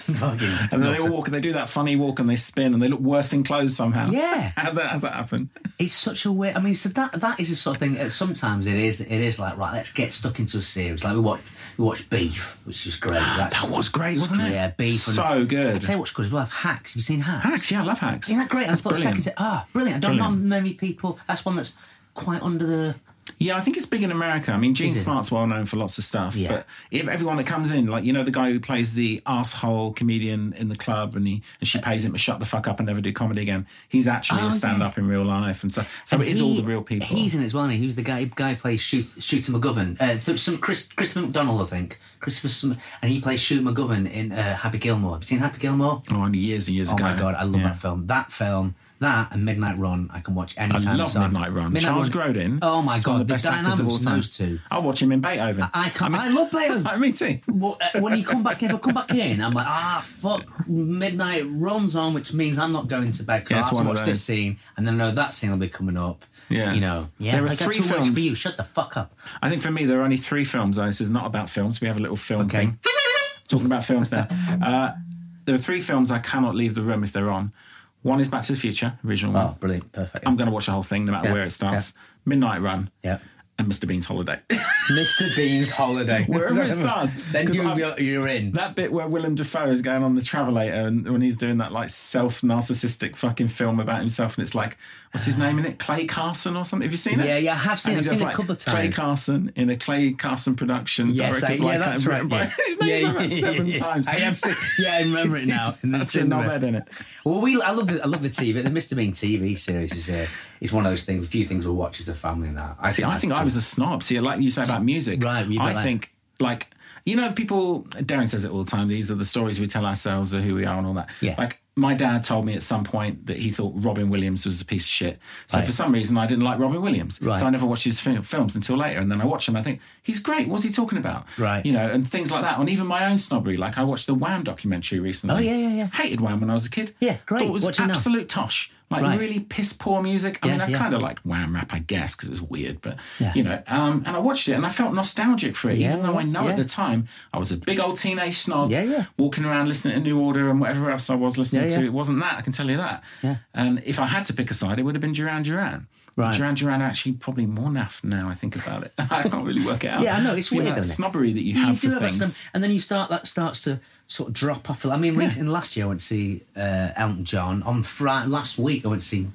Fucking And then they walk and they do that funny walk and they spin and they look worse in clothes somehow. Yeah. How that, how's that happen? It's such a weird. I mean, so that that is the sort of thing. uh, Sometimes it is. It is like right. Let's get stuck into a series. Like we watch we watch Beef, which is great. That's, That was great, wasn't it? Yeah, Beef. and- So good. I tell you what's good as well. Hacks. Have you seen Hacks? Hacks, yeah, I love hacks. Isn't that great? I That's thought brilliant. second. Ah, brilliant. I don't know many people. That's one that's quite under the Yeah, I think it's big in America. I mean, Jean Is it? Smart's well known for lots of stuff, Yeah. but if everyone that comes in, like you know, the guy who plays the asshole comedian in the club, and he and she pays him to shut the fuck up and never do comedy again, he's actually Oh, a stand-up in real life, and so so And it is all he- the real people. He's in it as well. isn't he? Who's the guy? Guy who plays Shoot, Shooter McGavin. Uh, th- some Chris, Christopher McDonald, I think. Christopher, some, and he plays Shooter McGavin in uh, Happy Gilmore. Have you seen Happy Gilmore? oh, years and years Oh ago. my god, I love Yeah. that film. That film, that and Midnight Run, I can watch anytime. I love. Midnight Run. Midnight Charles Run- Grodin. Oh my god, the, the actors of those two. I'll watch him in Beethoven. I can't. I, love Beethoven. Me too. Well, uh, when you come back, if I come back in, I'm like, ah, fuck, midnight runs on, which means I'm not going to bed because Yeah, I have to watch this scene, and then I know that scene will be coming up. Yeah. you know, yeah. There are I three films- for you. Shut the fuck up. I think for me, there are only three films. and This is not about films. We have a little film Okay. thing. Talking about films now. Uh, there are three films I cannot leave the room if they're on. One is Back to the Future, original oh, one. Oh, brilliant, perfect. I'm going to watch the whole thing, no matter Yeah, where it starts. Midnight Run. Yeah. And Mr. Bean's Holiday. Mr. Bean's holiday. Wherever it starts. Then you, you're in. that bit where Willem Dafoe is going on the Travelator and when he's doing that like self narcissistic fucking film about himself and it's like what's his name in it? Clay Carson or something. Have you seen it? Yeah, yeah, I have seen it. I've seen it a couple of Clay. Carson in a Clay Carson production. Yes, directed I, by yeah, that's right. written by- Yeah. His name's yeah, yeah, seven yeah. times. I have seen. Yeah, I remember it now. He's such a knobhead in it. Well, we I love the I love the TV. The Mr. Bean TV series is uh, is one of those things. A few things we'll watch as a family. Now, I See, I think I was a snob. See, like you say about music, Right, I think like you know, people. Darren says it all the time. These are the stories we tell ourselves of who we are and all that. Yeah. Like my dad told me at some point that he thought Robin Williams was a piece of shit. So Right. for some reason, I didn't like Robin Williams. Right. So I never watched his fi- films until later. And then I watch him. I think he's great. What's he talking about? Right. You know, and things like that. And even my own snobbery. Like I watched the Wham documentary recently. Oh, yeah, yeah, yeah. Hated Wham when I was a kid. Yeah, great. Thought it was What do you know? absolute tosh. Like Right. really piss poor music. I Yeah, mean, I yeah. kind of liked Wham rap, I guess, because it was weird. But Yeah. you know, um, and I watched it and I felt nostalgic for it, even though I know at the time I was a big old teenage snob, Yeah, yeah. walking around listening to New Order and whatever else I was listening to. It wasn't that, I can tell you that. Yeah. And if I had to pick a side, it would have been Duran Duran. Right. Duran Duran actually probably more naff now I think about it. I can't really work it out. Yeah, I know, it's You weird, that isn't it? snobbery that you Yeah, have you for that things. and then you start that starts to sort of drop off. I mean, recently, last year I went to see uh, Elton John. On Friday, last week I went to see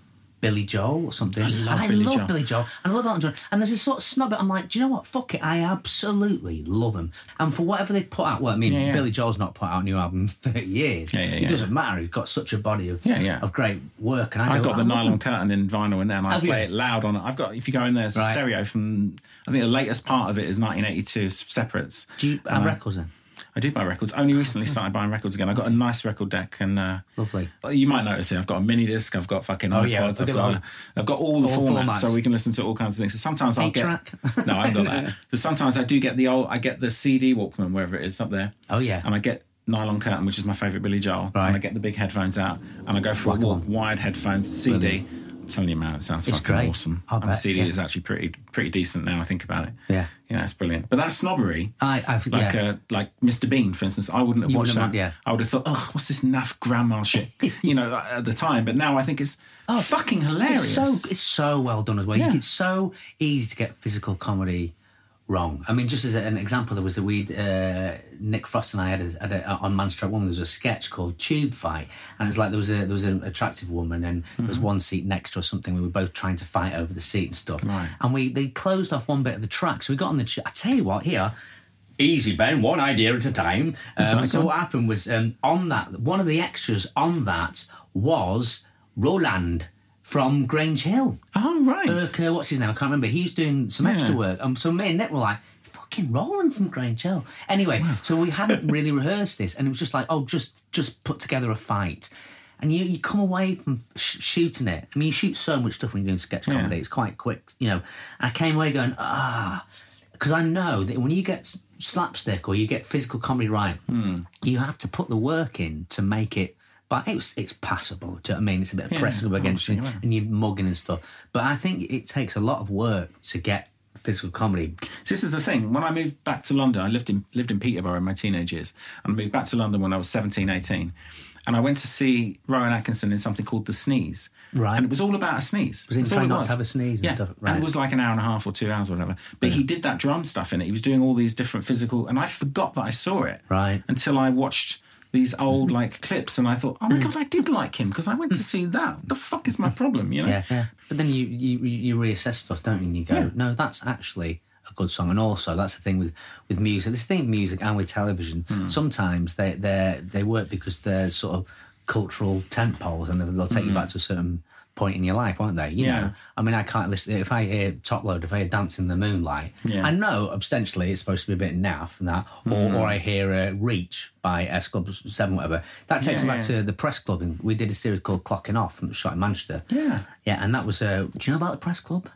Billy Joel or something. I love and I Billy love Joel. Billy Joel, and I love Elton John. And there's this sort of snob. I'm like, do you know what? Fuck it, I absolutely love him. And for whatever they've put out, well, I mean, Yeah, yeah. Billy Joel's not put out a new album in 30 years. Yeah, yeah, It doesn't matter. He's got such a body of Yeah, yeah. of great work. And I I've go, got the I nylon curtain in vinyl in there, and I Have play you? it loud on it. I've got, if you go in there, it's a Right. stereo from, I think the latest part of it is 1982 separates. Do you have And records then? I do buy records. Only recently started buying records again. I've got a nice record deck, and uh, Lovely. You might notice it. I've got a mini disc. I've got fucking Oh, iPods. yeah, I've got, all- I've got all the all formats, formats. so we can listen to all kinds of things. So sometimes I'll get Eight-track? no, I haven't got that. But sometimes I do get the old. I get the CD Walkman, wherever it is up there. Oh, yeah. and I get. Nylon curtain, which is my favourite Billy Joel, Right. and I get the big headphones out, and I go for a walk, on. wide headphones, CD. I'm telling you, man, it sounds It's fucking great. awesome. I'll and the bet, CD yeah. is actually pretty pretty decent now. I think about it. Yeah. yeah, it's brilliant. But that's snobbery. I- I've- like yeah. uh, like Mr. Bean, for instance. I wouldn't have You watched wouldn't that. yeah. I would have thought, oh, what's this naff grandma shit? you know, at the time. But now I think it's oh, fucking hilarious. It's so it's so well done as well. Yeah. It's so easy to get physical comedy wrong. I mean, just as an example, there was a we uh, Nick Frost and I had, a, had a, on Man Stroke Woman. There was a sketch called Tube Fight, and it was like there was a there was an attractive woman, and there was one seat next to us. Something we were both trying to fight over the seat and stuff. Right. And we they closed off one bit of the track, so we got on the. Ch- I tell you what, here. Easy, Ben. One idea at a time. Um, so what happened was um, on that one of the extras on that was Roland from Grange Hill. oh right. Erkan, what's his name? I can't remember. He was doing some extra work. Um, so me and Nick were like, it's fucking Roland from Grange Hill. Anyway, so we hadn't really rehearsed this, and it was just like, oh, just just put together a fight. And you, you come away from sh- shooting it. I mean, you shoot so much stuff when you're doing sketch comedy. It's quite quick, you know. I came away going, ah, because I know that when you get slapstick or you get physical comedy right, Hmm. you have to put the work in to make it. But it's it's passable. Do you know what I mean? It's a bit of Yeah, pressing up against you and you're mugging and stuff. But I think it takes a lot of work to get physical comedy. So this is the thing. When I moved back to London, I lived in lived in Peterborough in my teenage years, and I moved back to London when I was 17, 18. And I went to see Rowan Atkinson in something called The Sneeze. Right. And it was all about a sneeze. Was That's trying not to have a sneeze and yeah. stuff? And it was like an hour and a half or two hours or whatever. But he did that drum stuff in it. He was doing all these different physical, and I forgot that I saw it. Right. Until I watched these old mm-hmm. like clips, and I thought, oh my mm. god, I did like him because I went to mm. see that. What the fuck is my mm. problem? You know. Yeah, yeah. But then you, you you reassess stuff, don't you? And you go, no, that's actually a good song. And also, that's the thing with with music. This thing with music and with television. Hmm. Sometimes they they they work because they're sort of cultural tent poles, and they'll take you back to a certain point in your life, won't they? You. Yeah. know, I mean, I can't listen if I hear Top Load, if I hear Dance in the Moonlight. Yeah. I know ostensibly it's supposed to be a bit naff and that, or, Hmm. or I hear uh, Reach by S Club Seven, whatever. That takes Yeah, me back to the press club. And we did a series called Clocking Off, and it was shot in Manchester. Yeah. yeah, and that was. Uh, do you know about the press club?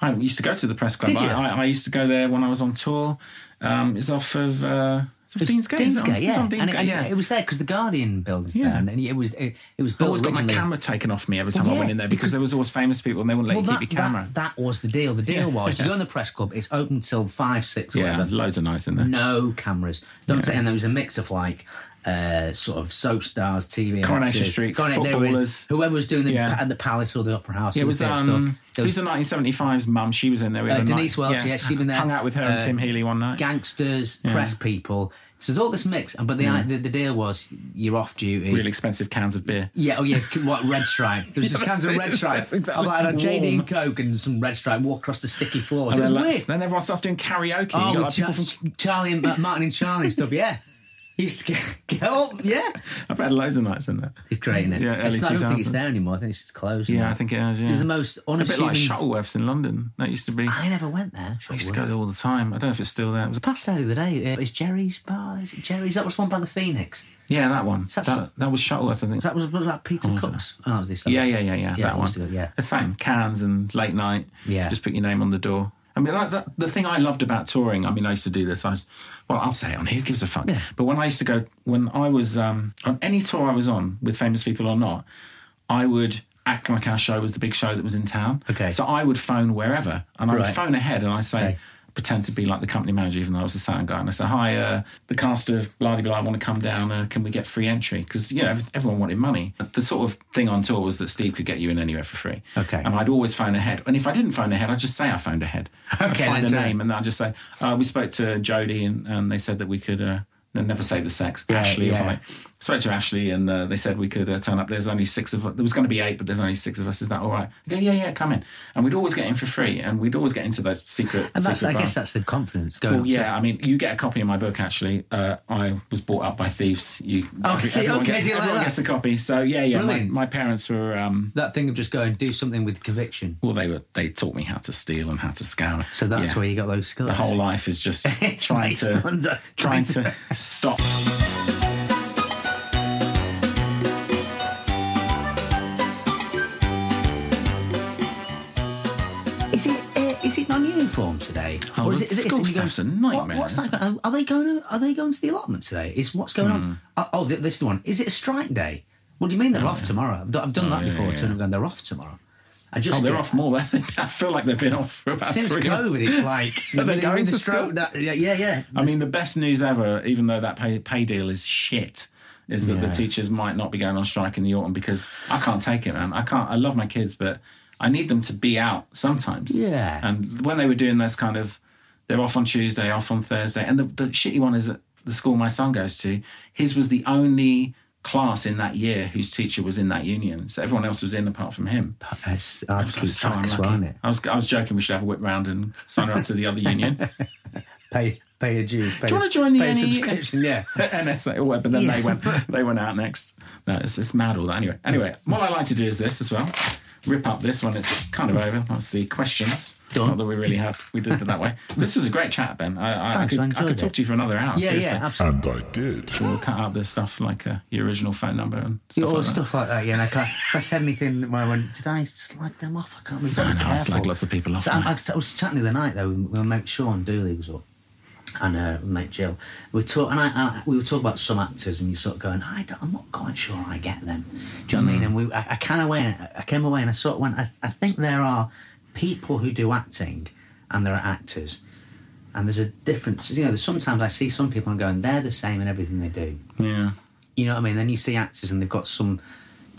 I used to go to the press club. Did you? I, I, I used to go there when I was on tour. Um, it's off of uh, it's off It was Deansgate. is it on- Deansgate, it's yeah. And it, yeah. it was there because the Guardian building's Yeah. there, and it was it, it was I built always got my camera taken off me every time Well, I went in there because, because- there was always famous people and they wouldn't let Well, you keep that, your camera. That, that was the deal. The deal was you go in the press club. It's open till five, six, yeah, whatever. loads of nice in there. No cameras. Don't say, and there was a mix of like uh, sort of soap stars, TV, Coronation actors. Street, Coronation- were in- footballers. whoever was doing the Yeah. at the Palace or the Opera House. Yeah, it was um, stuff. There who's the 1975's mum? She was in there. Uh, Denise Welch, yeah, she'd been there. Hung out with her and Uh, Tim Healy one night. gangsters, press people. So there's all this mix, and but the, the the deal was you're off duty. really expensive cans of beer. Yeah, oh yeah, what red stripe? There's just cans of red stripe. exactly- I'm had a JD and Coke and some red stripe. Walk across the sticky floors. And it was then, weird. then everyone starts doing karaoke. Oh, you got like Char- from, Charlie and uh, Martin and Charlie and stuff. Yeah, he used to get, get up. Yeah, I've had loads of nights in there. it's great, isn't it? Yeah, It's early not- I don't think it's there anymore. I think it's just closed. Yeah. I think it is. Yeah. It's the most a bit unassuming. like Shuttleworths in London. That used to be. I never went there. I used to go there all the time. I don't know if it's still there. It was a, Past there the other day. Uh, is Jerry's bar? Is it Jerry's? That was one by the Phoenix. yeah, that one. That's that, that was Shuttleworths, I think. That was, was that Peter was Cook's. Oh, that was this. Yeah, yeah, yeah, yeah. Yeah, that one. go, yeah. The same cans and late night. Yeah. Just put your name on the door. I mean, like that, the thing I loved about touring. I mean, I used to do this. I was, well, I'll say it on here. Who gives a fuck? Yeah. But when I used to go, when I was um, on any tour I was on with famous people or not, I would act like our show was the big show that was in town. Okay. So I would phone wherever, and I would Right. phone ahead, and I say. Say. Pretend to be like the company manager, even though I was a sound guy. And I said, "Hi, uh, the cast of Blah de Blah I want to come down. Uh, can we get free entry? Because you know everyone wanted money. The sort of thing on tour was that Steve could get you in anywhere for free. Okay. And I'd always phone ahead. And if I didn't phone ahead, I'd just say I phoned ahead. I'd Okay, find a it. name and I'd just say, uh, we spoke to Jody, and, and they said that we could, uh, never say the sex, Yeah, Ashley or yeah. something. Spoke to Ashley and uh, they said we could uh, turn up. There's only six of us. There was going to be eight, but there's only six of us. Is that all right? I go, yeah, yeah, come in. And we'd always get in for free and we'd always get into those secret. And that's, secret I bars. guess that's the confidence going. Well, yeah, I mean, you get a copy of my book. Actually, uh, I was brought up by thieves. You, Oh, see, everyone, okay, gets, you like gets a copy. So yeah, yeah. My, my parents were um, That thing of just going do something with conviction. well, they were they taught me how to steal and how to scour. So that's Yeah. where you got those skills. the whole life is just trying to the- trying to stop. Today? Oh, is it, is it, school is it going- a nightmare. What, what's that? going- Are they going? To, are they going to the allotment today? Is what's going Hmm. on? Oh, oh, this is the one. Is it a strike day? What do you mean they're off tomorrow? I've done, I've done that Oh, yeah, before. yeah. Turn up going, they're off tomorrow. I just Oh, they're off more. I feel like they've been off for about since three COVID. months. It's like they going to stroke. That, yeah, yeah, yeah. I mean, the best news ever, even though that pay, pay deal is shit, is that the teachers might not be going on strike in the autumn because I can't take it, man. I can't. I love my kids, but I need them to be out sometimes. Yeah. And when they were doing this kind of, they're off on Tuesday, off on Thursday, and the, the shitty one is that the school my son goes to, his was the only class in that year whose teacher was in that union, so everyone else was in apart from him. hard to So keep track, as well, unlucky. isn't it? I was I was joking we should have a whip round and sign her up to the other union. Pay pay your dues. Pay Do you want to join the pay NE? subscription? Yeah. NSA or whatever, but then Yeah. they went they went out next. No, it's, it's mad all that. Anyway, anyway, what I like to do is this as well. Rip up this one. It's kind of over. That's the questions. Done. Not that we really had. We did it that way. This was a great chat, Ben. I, I, I Thanks, could, I I enjoyed could talk it. to you for another hour. Yeah, seriously. yeah, absolutely. And I did. We'll cut out this stuff like uh, your original phone number and Yeah, stuff all like that. stuff like that. Yeah, and I can't. If I said anything where I went, did I slag them off? I can't be very I know, I careful. slag lots of people off, So I. I, I was chatting the other night though. with My mate Sean Dooley was up, and uh, mate Jill. We talk, and I, I, we were talking about some actors, and you sort of going, I don't, I'm not quite sure I get them. Do you know what I mean? And we, I, I kind of went, I came away, and I sort of went, I, I think there are people who do acting, and there are actors. And there's a difference. You know, sometimes I see some people and going, they're the same in everything they do. Yeah. You know what I mean? Then you see actors and they've got some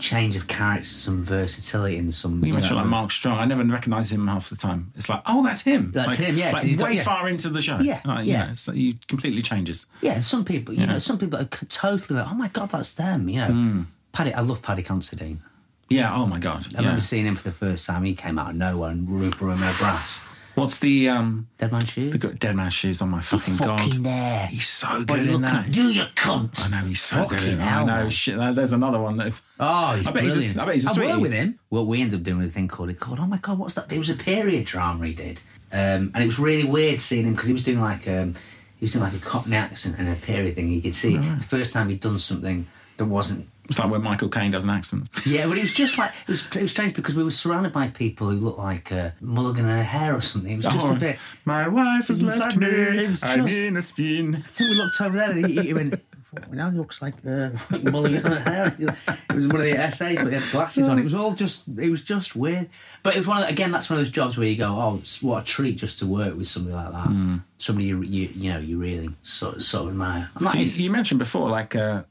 change of character, some versatility, and some. You you mentioned know, like Mark Strong. I never recognise him half the time. It's like, oh, that's him. That's Like- him, yeah, Like he's got- way yeah. far into the show. Yeah, Like, yeah. know, it's like he completely changes. Yeah, and some people, you Yeah. know, some people are totally like, oh my god, that's them. You know, Hmm. Paddy, I love Paddy Considine. Yeah. Oh my god. I yeah. remember seeing him for the first time. He came out of nowhere and for room brass. What's the um Dead Man Shoes. the good Dead Man Shoes on my fucking, fucking god? there. He's so good in that. Do you cunt? I know he's so good. Fucking In hell, I know man. shit. There's another one that. Oh, he's I bet he's a- brilliant. I bet he's a I sweetie. worked with him. Well, we ended up doing a thing called it called. Oh my god, what's that? It was a period drama he did, um, and it was really weird seeing him because he was doing like um, he was doing like a Cockney accent and a period thing. You could see it's the first time he'd done something that wasn't. It's like when Michael Caine does an accent. Yeah, but it was just like it was. It was strange because we were surrounded by people who looked like uh, mulligan in her hair or something. It was just Oh, a bit. My wife has left me. it was I'm just- in a spin. We looked over there and he, he went. "Fucking hell, he looks like uh, mulligan in her hair. It was one of the essays, but he had glasses on. It was all just. It was just weird. But it was one of the, again. That's one of those jobs where you go, "Oh, what a treat just to work with somebody like that. Somebody you, you you know you really sort of, sort of admire." I'm So you, you mentioned before, like uh,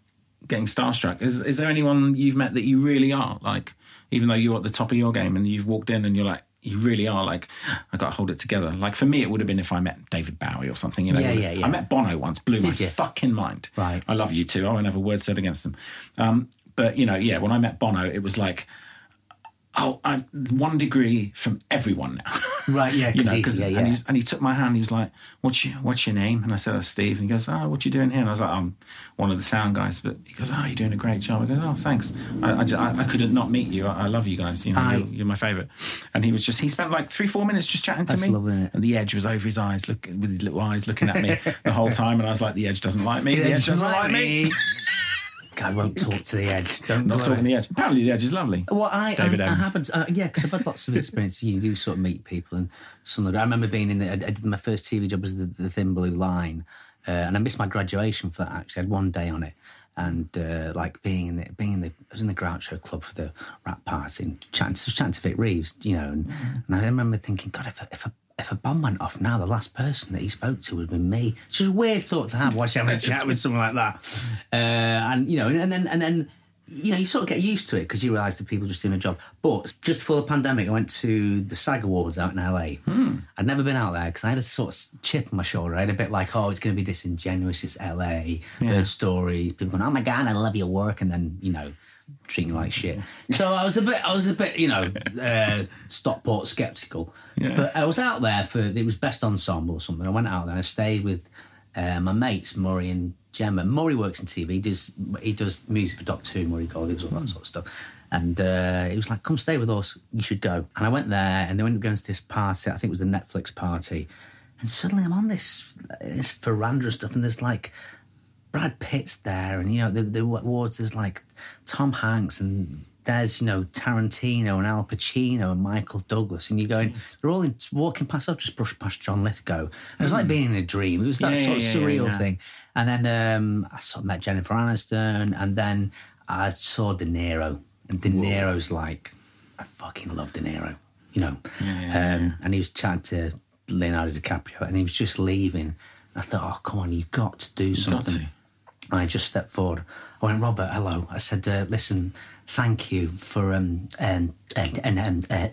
getting starstruck. Is is there anyone you've met that you really are like, even though you're at the top of your game and you've walked in and you're like, you really are like, I got to hold it together. Like for me, it would have been if I met David Bowie or something. You know, Yeah, yeah, yeah. I met Bono once, blew my you? fucking mind. Right. I love you too. I won't have a word said against him. Um, but you know, yeah, when I met Bono, it was like. Oh, I'm one degree from everyone now. Right, yeah, you know, 'cause- yeah, and, he's, and he took my hand. He was like, "What's your What's your name?" And I said, "Oh, Steve." And he goes, "Oh, what you doing here?" And I was like, "I'm one of the sound guys." But he goes, "Oh, you're doing a great job." I go, "Oh, thanks. I, I, ju- I, I couldn't not meet you. I, I love you guys. You know, I- you're, you're my favorite." And he was just he spent like three, four minutes just chatting to me. lovely. And the edge was over his eyes, look with his little eyes looking at me the whole time. And I was like, "The edge doesn't like me. The edge doesn't like me." God won't talk to the edge. Don't Not talking it. the edge. Apparently, the edge is lovely. Well, I, David I, I haven't. Uh, yeah, because I've had lots of experience. You do sort of meet people, and some of the, I remember being in. The, I did my first TV job was the, the Thin Blue Line, uh, and I missed my graduation for that. Actually, I had one day on it, and uh, like being in the being in the I was in the Groucho Club for the wrap party and chatting, chatting to Vic Reeves, you know, and, and I remember thinking, God, if a, if a if a bomb went off now, the last person that he spoke to would have been me. It's just a weird thought to have whilst you're having a chat with someone like that. Uh, and, you know, and then, and then, you know, you sort of get used to it because you realise that people are just doing a job. But just before the pandemic, I went to the SAG Awards out in LA. I'd never been out there because I had a sort of chip on my shoulder. I had a bit like, oh, it's going to be disingenuous. It's LA. Third stories. People going, oh my God, I love your work. And then, you know, treating you like shit. So I was a bit, I was a bit, you know, uh, Stockport skeptical. Yeah. But I was out there for it was best ensemble or something. I went out there and I stayed with uh, my mates Murray and Gemma. Murray works in TV. He does he does music for Doctor Who, Murray Goldings, all that sort of stuff. And uh, he was like, "Come stay with us. You should go." And I went there, and they went going to this party. I think it was the Netflix party. And suddenly I'm on this this veranda stuff, and there's like Brad Pitt's there, and you know the the awards. is like Tom Hanks, and there's you know Tarantino and Al Pacino and Michael Douglas, and you're going. They're all in, walking past. I've just brushed past John Lithgow. And it was like being in a dream. It was that Hmm. Yeah, sort of yeah, yeah, surreal yeah. thing. And then um, I sort of met Jennifer Aniston, and then I saw De Niro, and De Niro's like, I fucking love De Niro, you know. um, And he was chatting to Leonardo DiCaprio, and he was just leaving. I thought, oh come on, you've got to do got something. I just stepped forward. I went, Robert, hello. I said, uh, listen, thank you for um and and and um, uh,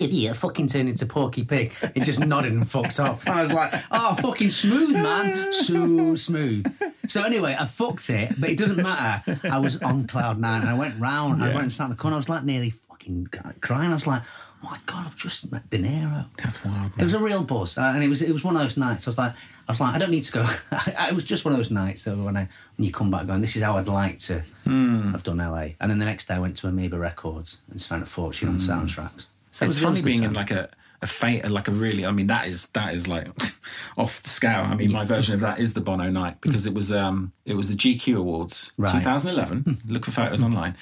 idiot fucking turned into Porky Pig. He just nodded and fucked off. And I was like, oh, fucking smooth, man, so smooth. So anyway, I fucked it, but it doesn't matter. I was on cloud nine, and I went round. I Yeah. went and sat in the corner. I was like nearly fucking crying. I was like. Oh my god! I've just met De Niro. That's wild, It was a real buzz, uh, and it was it was one of those nights. I was like, I was like, I don't need to go. it was just one of those nights that when I when you come back going, this is how I'd like to have done LA. And then the next day I went to Amoeba Records and spent a fortune on soundtracks. So it it's was- it funny being in like a a fate like a really I mean that is that is like off the scale. I mean my version of that is the Bono night because it was um it was the GQ Awards Right. 2011. Look for photos online,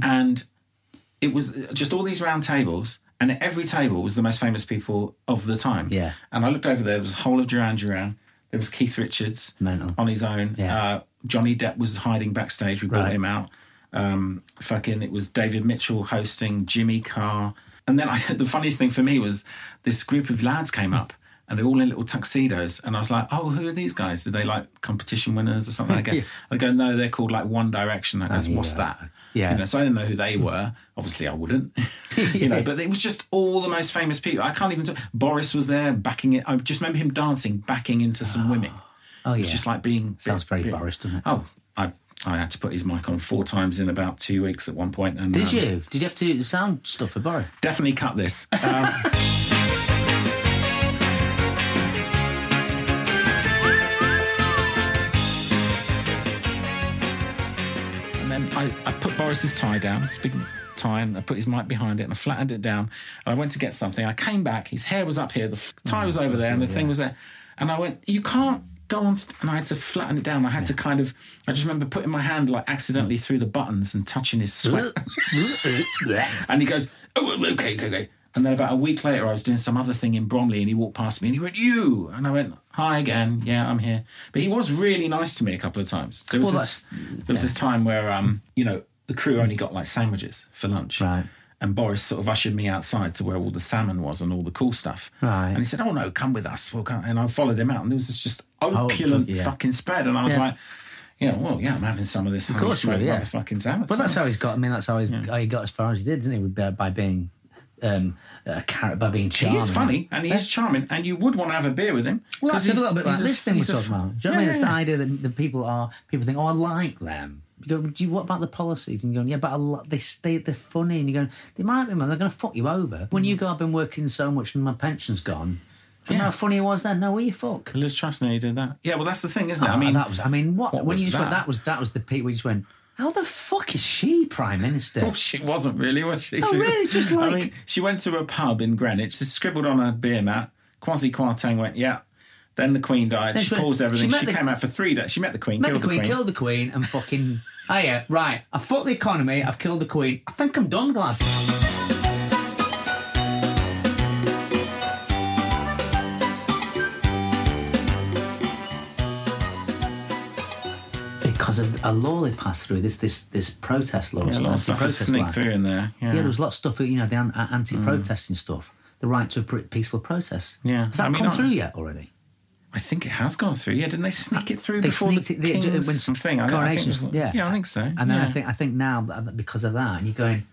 and it was just all these round tables. And at every table was the most famous people of the time. Yeah. And I looked over there, there was the whole of Duran Duran. There was Keith Richards Mental. on his own. Yeah. Uh, Johnny Depp was hiding backstage. We brought Right. him out. Um, fucking, it was David Mitchell hosting, Jimmy Carr. And then I, the funniest thing for me was this group of lads came up and they're all in little tuxedos. And I was like, oh, who are these guys? Do they like competition winners or something like that? Yeah. I go, no, they're called like One Direction. I goes, what's yeah. that? Yeah. You know, so I didn't know who they were. Obviously, I wouldn't. you know, but it was just all the most famous people. I can't even. Talk. Boris was there backing it. I just remember him dancing, backing into some women. Oh, It was just like being. Sounds very Boris, doesn't it? Oh, I I had to put his mic on four times in about two weeks at one point. And Did um, you? Did you have to do the sound stuff for Boris? Definitely cut this. Um, I, I put Boris's tie down, his big tie, and I put his mic behind it and I flattened it down. And I went to get something. I came back, his hair was up here, the f- oh, tie was over there, and the thing was there. And I went, You can't go on. St-. And I had to flatten it down. I had to kind of, I just remember putting my hand like accidentally through the buttons and touching his sweat. And he goes, Oh, okay, okay, okay. And then about a week later, I was doing some other thing in Bromley and he walked past me and he went, You. And I went, Hi again. Yeah, I'm here. But he was really nice to me a couple of times. There was, Well, this, there was this time where, um, you know, the crew only got like sandwiches for lunch. Right. And Boris sort of ushered me outside to where all the salmon was and all the cool stuff. Right. And he said, Oh, no, come with us. We'll come. And I followed him out. And there was this just opulent yeah. fucking spread. And I was Yeah. like, you know, well, yeah, I'm having some of this. Of course yeah. Fucking salmon. But that's how he's got. I mean, that's how, he's, how he got as far as he did, didn't he? By being um, a character, by being He charming. is funny and he is charming, and you would want to have a beer with him. Well, that's a little bit like he's a- this thing we're he's talking about. Do you know what I Yeah, mean? It's the idea that the people are people think, oh, I like them. You go, do you, what about the policies? And you're going, yeah, but I lo- they stay, they're funny. And you're going, they might be, man, they're going to fuck you over. When you go, I've been working so much and my pension's gone. Do you know how funny it was then? No, what you fuck? yeah. Liz Trustney did that. Yeah, well, that's the thing, isn't it? I mean, that was. I mean, what, what when you just went, that? that was that was the peak. We just went, how the fuck is she prime minister? Oh, she wasn't really, was she? Oh, She- really? Just I like- mean, she went to a pub in Greenwich, she scribbled on a beer mat. Kwasi Kwarteng went, yeah. Then the Queen died. She she paused everything. she She, the- came out for three days. She met the Queen, Met killed the queen, killed the queen, and fucking. oh yeah, right. I fucked the economy. I've killed the queen. I think I'm done, lads. Because of a law they passed through, this this this protest law, Yeah, a lot of stuff law. through in there. Yeah. Yeah, there was a lot of stuff, you know, the anti-protesting mm. stuff, the right to a peaceful protest. Yeah. has that I mean, come through yet already? I think it has gone through. Yeah, didn't they sneak it through They before sneaked the it the- King's when thing? I, I think was- yeah, yeah, I think so. And then I think I think now because of that, and you're going,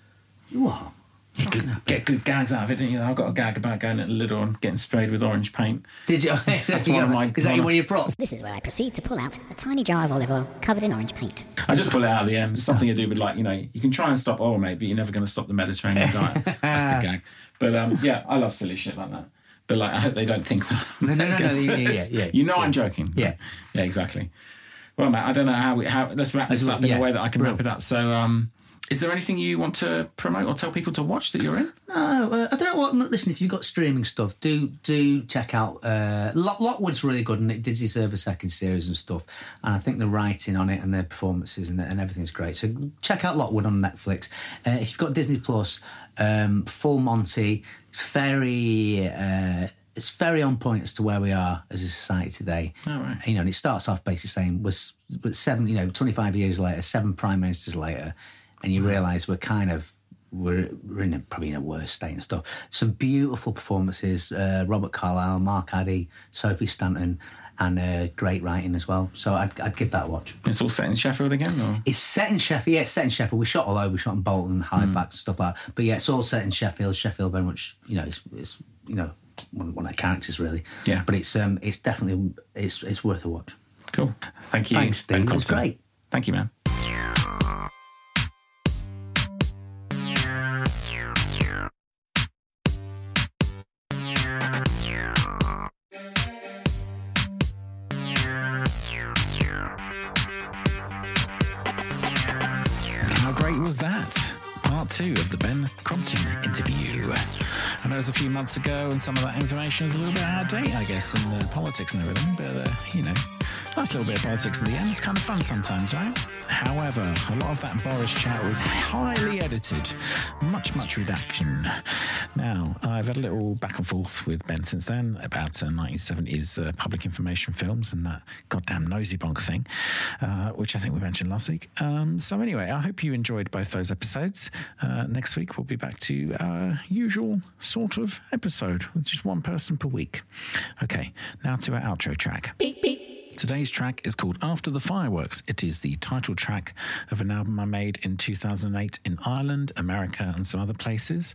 what? You could get good gags out of it, didn't you? I got a gag about going at Lidl and getting sprayed with orange paint. Did you? That's one of my- Is that one of- one of your props? This is where I proceed to pull out a tiny jar of olive oil covered in orange paint. I just pull it out at the end. It's something to do with like you know you can try and stop oil, mate, but you're never going to stop the Mediterranean diet. That's the gag. But um, yeah, I love silly shit like that. But like, I hope they don't think that. No, no, no, no, yeah, yeah, yeah, You know, yeah. I'm joking. Yeah. yeah, exactly. Well, Matt, I don't know how we how. Let's wrap this up in yeah, a way that I can wrap it up. So, um, is there anything you want to promote or tell people to watch that you're in? No, uh, I don't know what. Listen, if you've got streaming stuff, do do check out. Uh, Lock, Lockwood's really good, and it did deserve a second series and stuff. And I think the writing on it and their performances and, and everything's great. So check out Lockwood on Netflix. Uh, if you've got Disney Plus, um, Full Monty, it's very. Uh, it's very on point as to where we are as a society today. All right. You know, and it starts off basically saying we're, we're seven, you know, twenty five years later, seven prime ministers later, and you realise we're kind of we're, we're in a, probably in a worse state and stuff. Some beautiful performances: uh, Robert Carlyle, Mark Addy, Sophie Stanton, and uh, great writing as well. So I'd, I'd give that a watch. It's all set in Sheffield again, or It's set in Sheffield. Yeah, it's set in Sheffield. We shot all over. We shot in Bolton, Halifax, and stuff like that. But yeah, it's all set in Sheffield. Sheffield very much, you know, it's, it's you know one, one of the characters really. Yeah. But it's um it's definitely it's it's worth a watch. cool. Thank you. Thanks, Steve. It was great. Thank you, man. Months ago, and some of that information is a little bit out of date, I guess, in the politics and everything. But uh, you know, nice little bit of politics in the end. It's kind of fun sometimes, right? However, a lot of that Boris chat was highly edited, much, much redaction. Now, I've had a little back and forth with Ben since then about uh, 1970s uh, public information films and that goddamn nosy bonk thing, uh, which I think we mentioned last week. Um, so, anyway, I hope you enjoyed both those episodes. Uh, next week, we'll be back to our usual sort of episode with just one person per week. Okay, now to our outro track. beep beep Today's track is called After the Fireworks. It is the title track of an album I made in 2008 in Ireland, America, and some other places.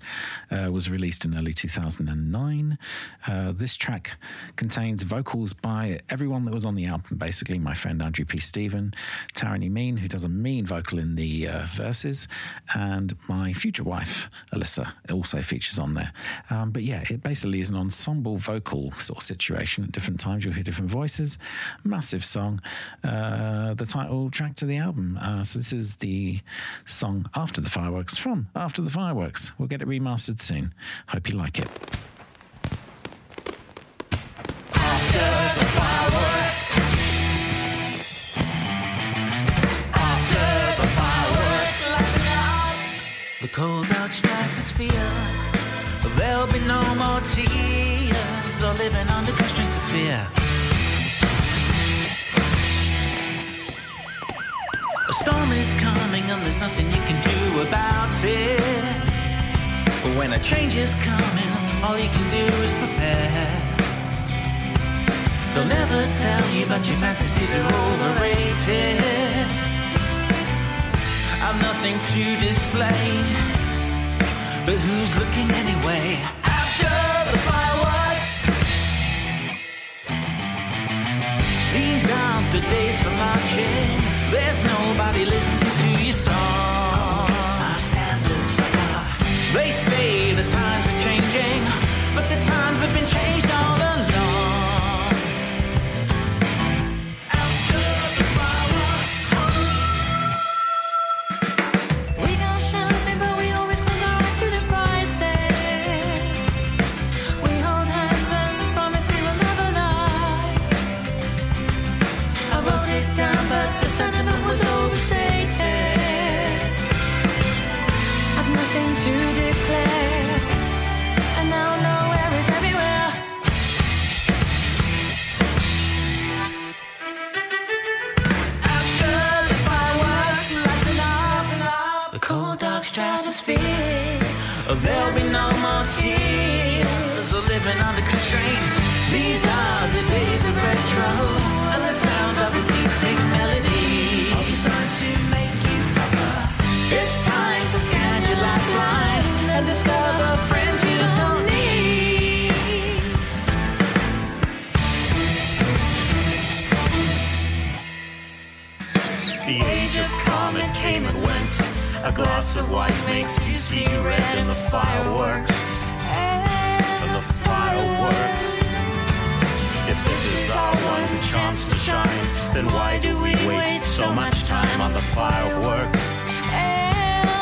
Uh, was released in early 2009. Uh, this track contains vocals by everyone that was on the album, basically my friend Andrew P. Stephen, Taryn Mean, who does a mean vocal in the uh, verses, and my future wife, Alyssa, also features on there. Um, but yeah, it basically is an ensemble vocal sort of situation. At different times, you'll hear different voices massive song, uh, the title track to the album. Uh, so this is the song After the Fireworks from After the Fireworks. We'll get it remastered soon. Hope you like it. After the fireworks. After the fireworks. The cold dark stratosphere. There'll be no more tears or living under constraints of fear. A storm is coming and there's nothing you can do about it. But when a change is coming, all you can do is prepare. They'll never tell you, but your fantasies are overrated. I've nothing to display, but who's looking anyway? After the fireworks, these aren't the days for marching. There's nobody listening to your song. Our standards. They say the times are changing, but the times have been changed tears or living under constraints. These are the days of retro and the sound of repeating melody. All designed to make you tougher. It's time to scan your lifeline and discover friends you don't need. The age of comet came and went. A glass of white makes you see red in the fireworks. One chance to shine, then why do we waste so much time on the fireworks?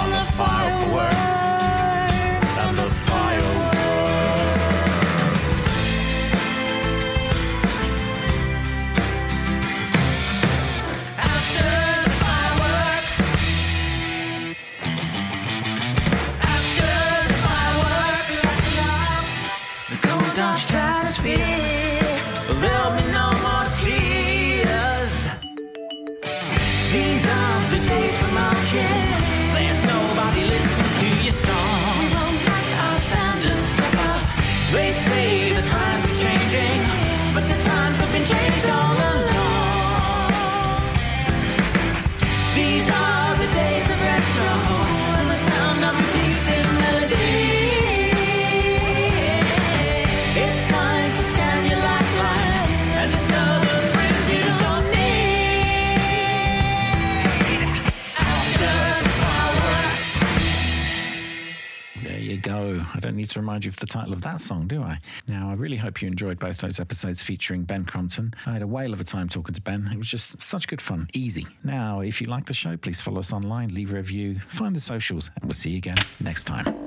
On the fireworks. Don't need to remind you of the title of that song, do I? Now, I really hope you enjoyed both those episodes featuring Ben Crompton. I had a whale of a time talking to Ben. It was just such good fun. Easy. Now, if you like the show, please follow us online, leave a review, find the socials, and we'll see you again next time.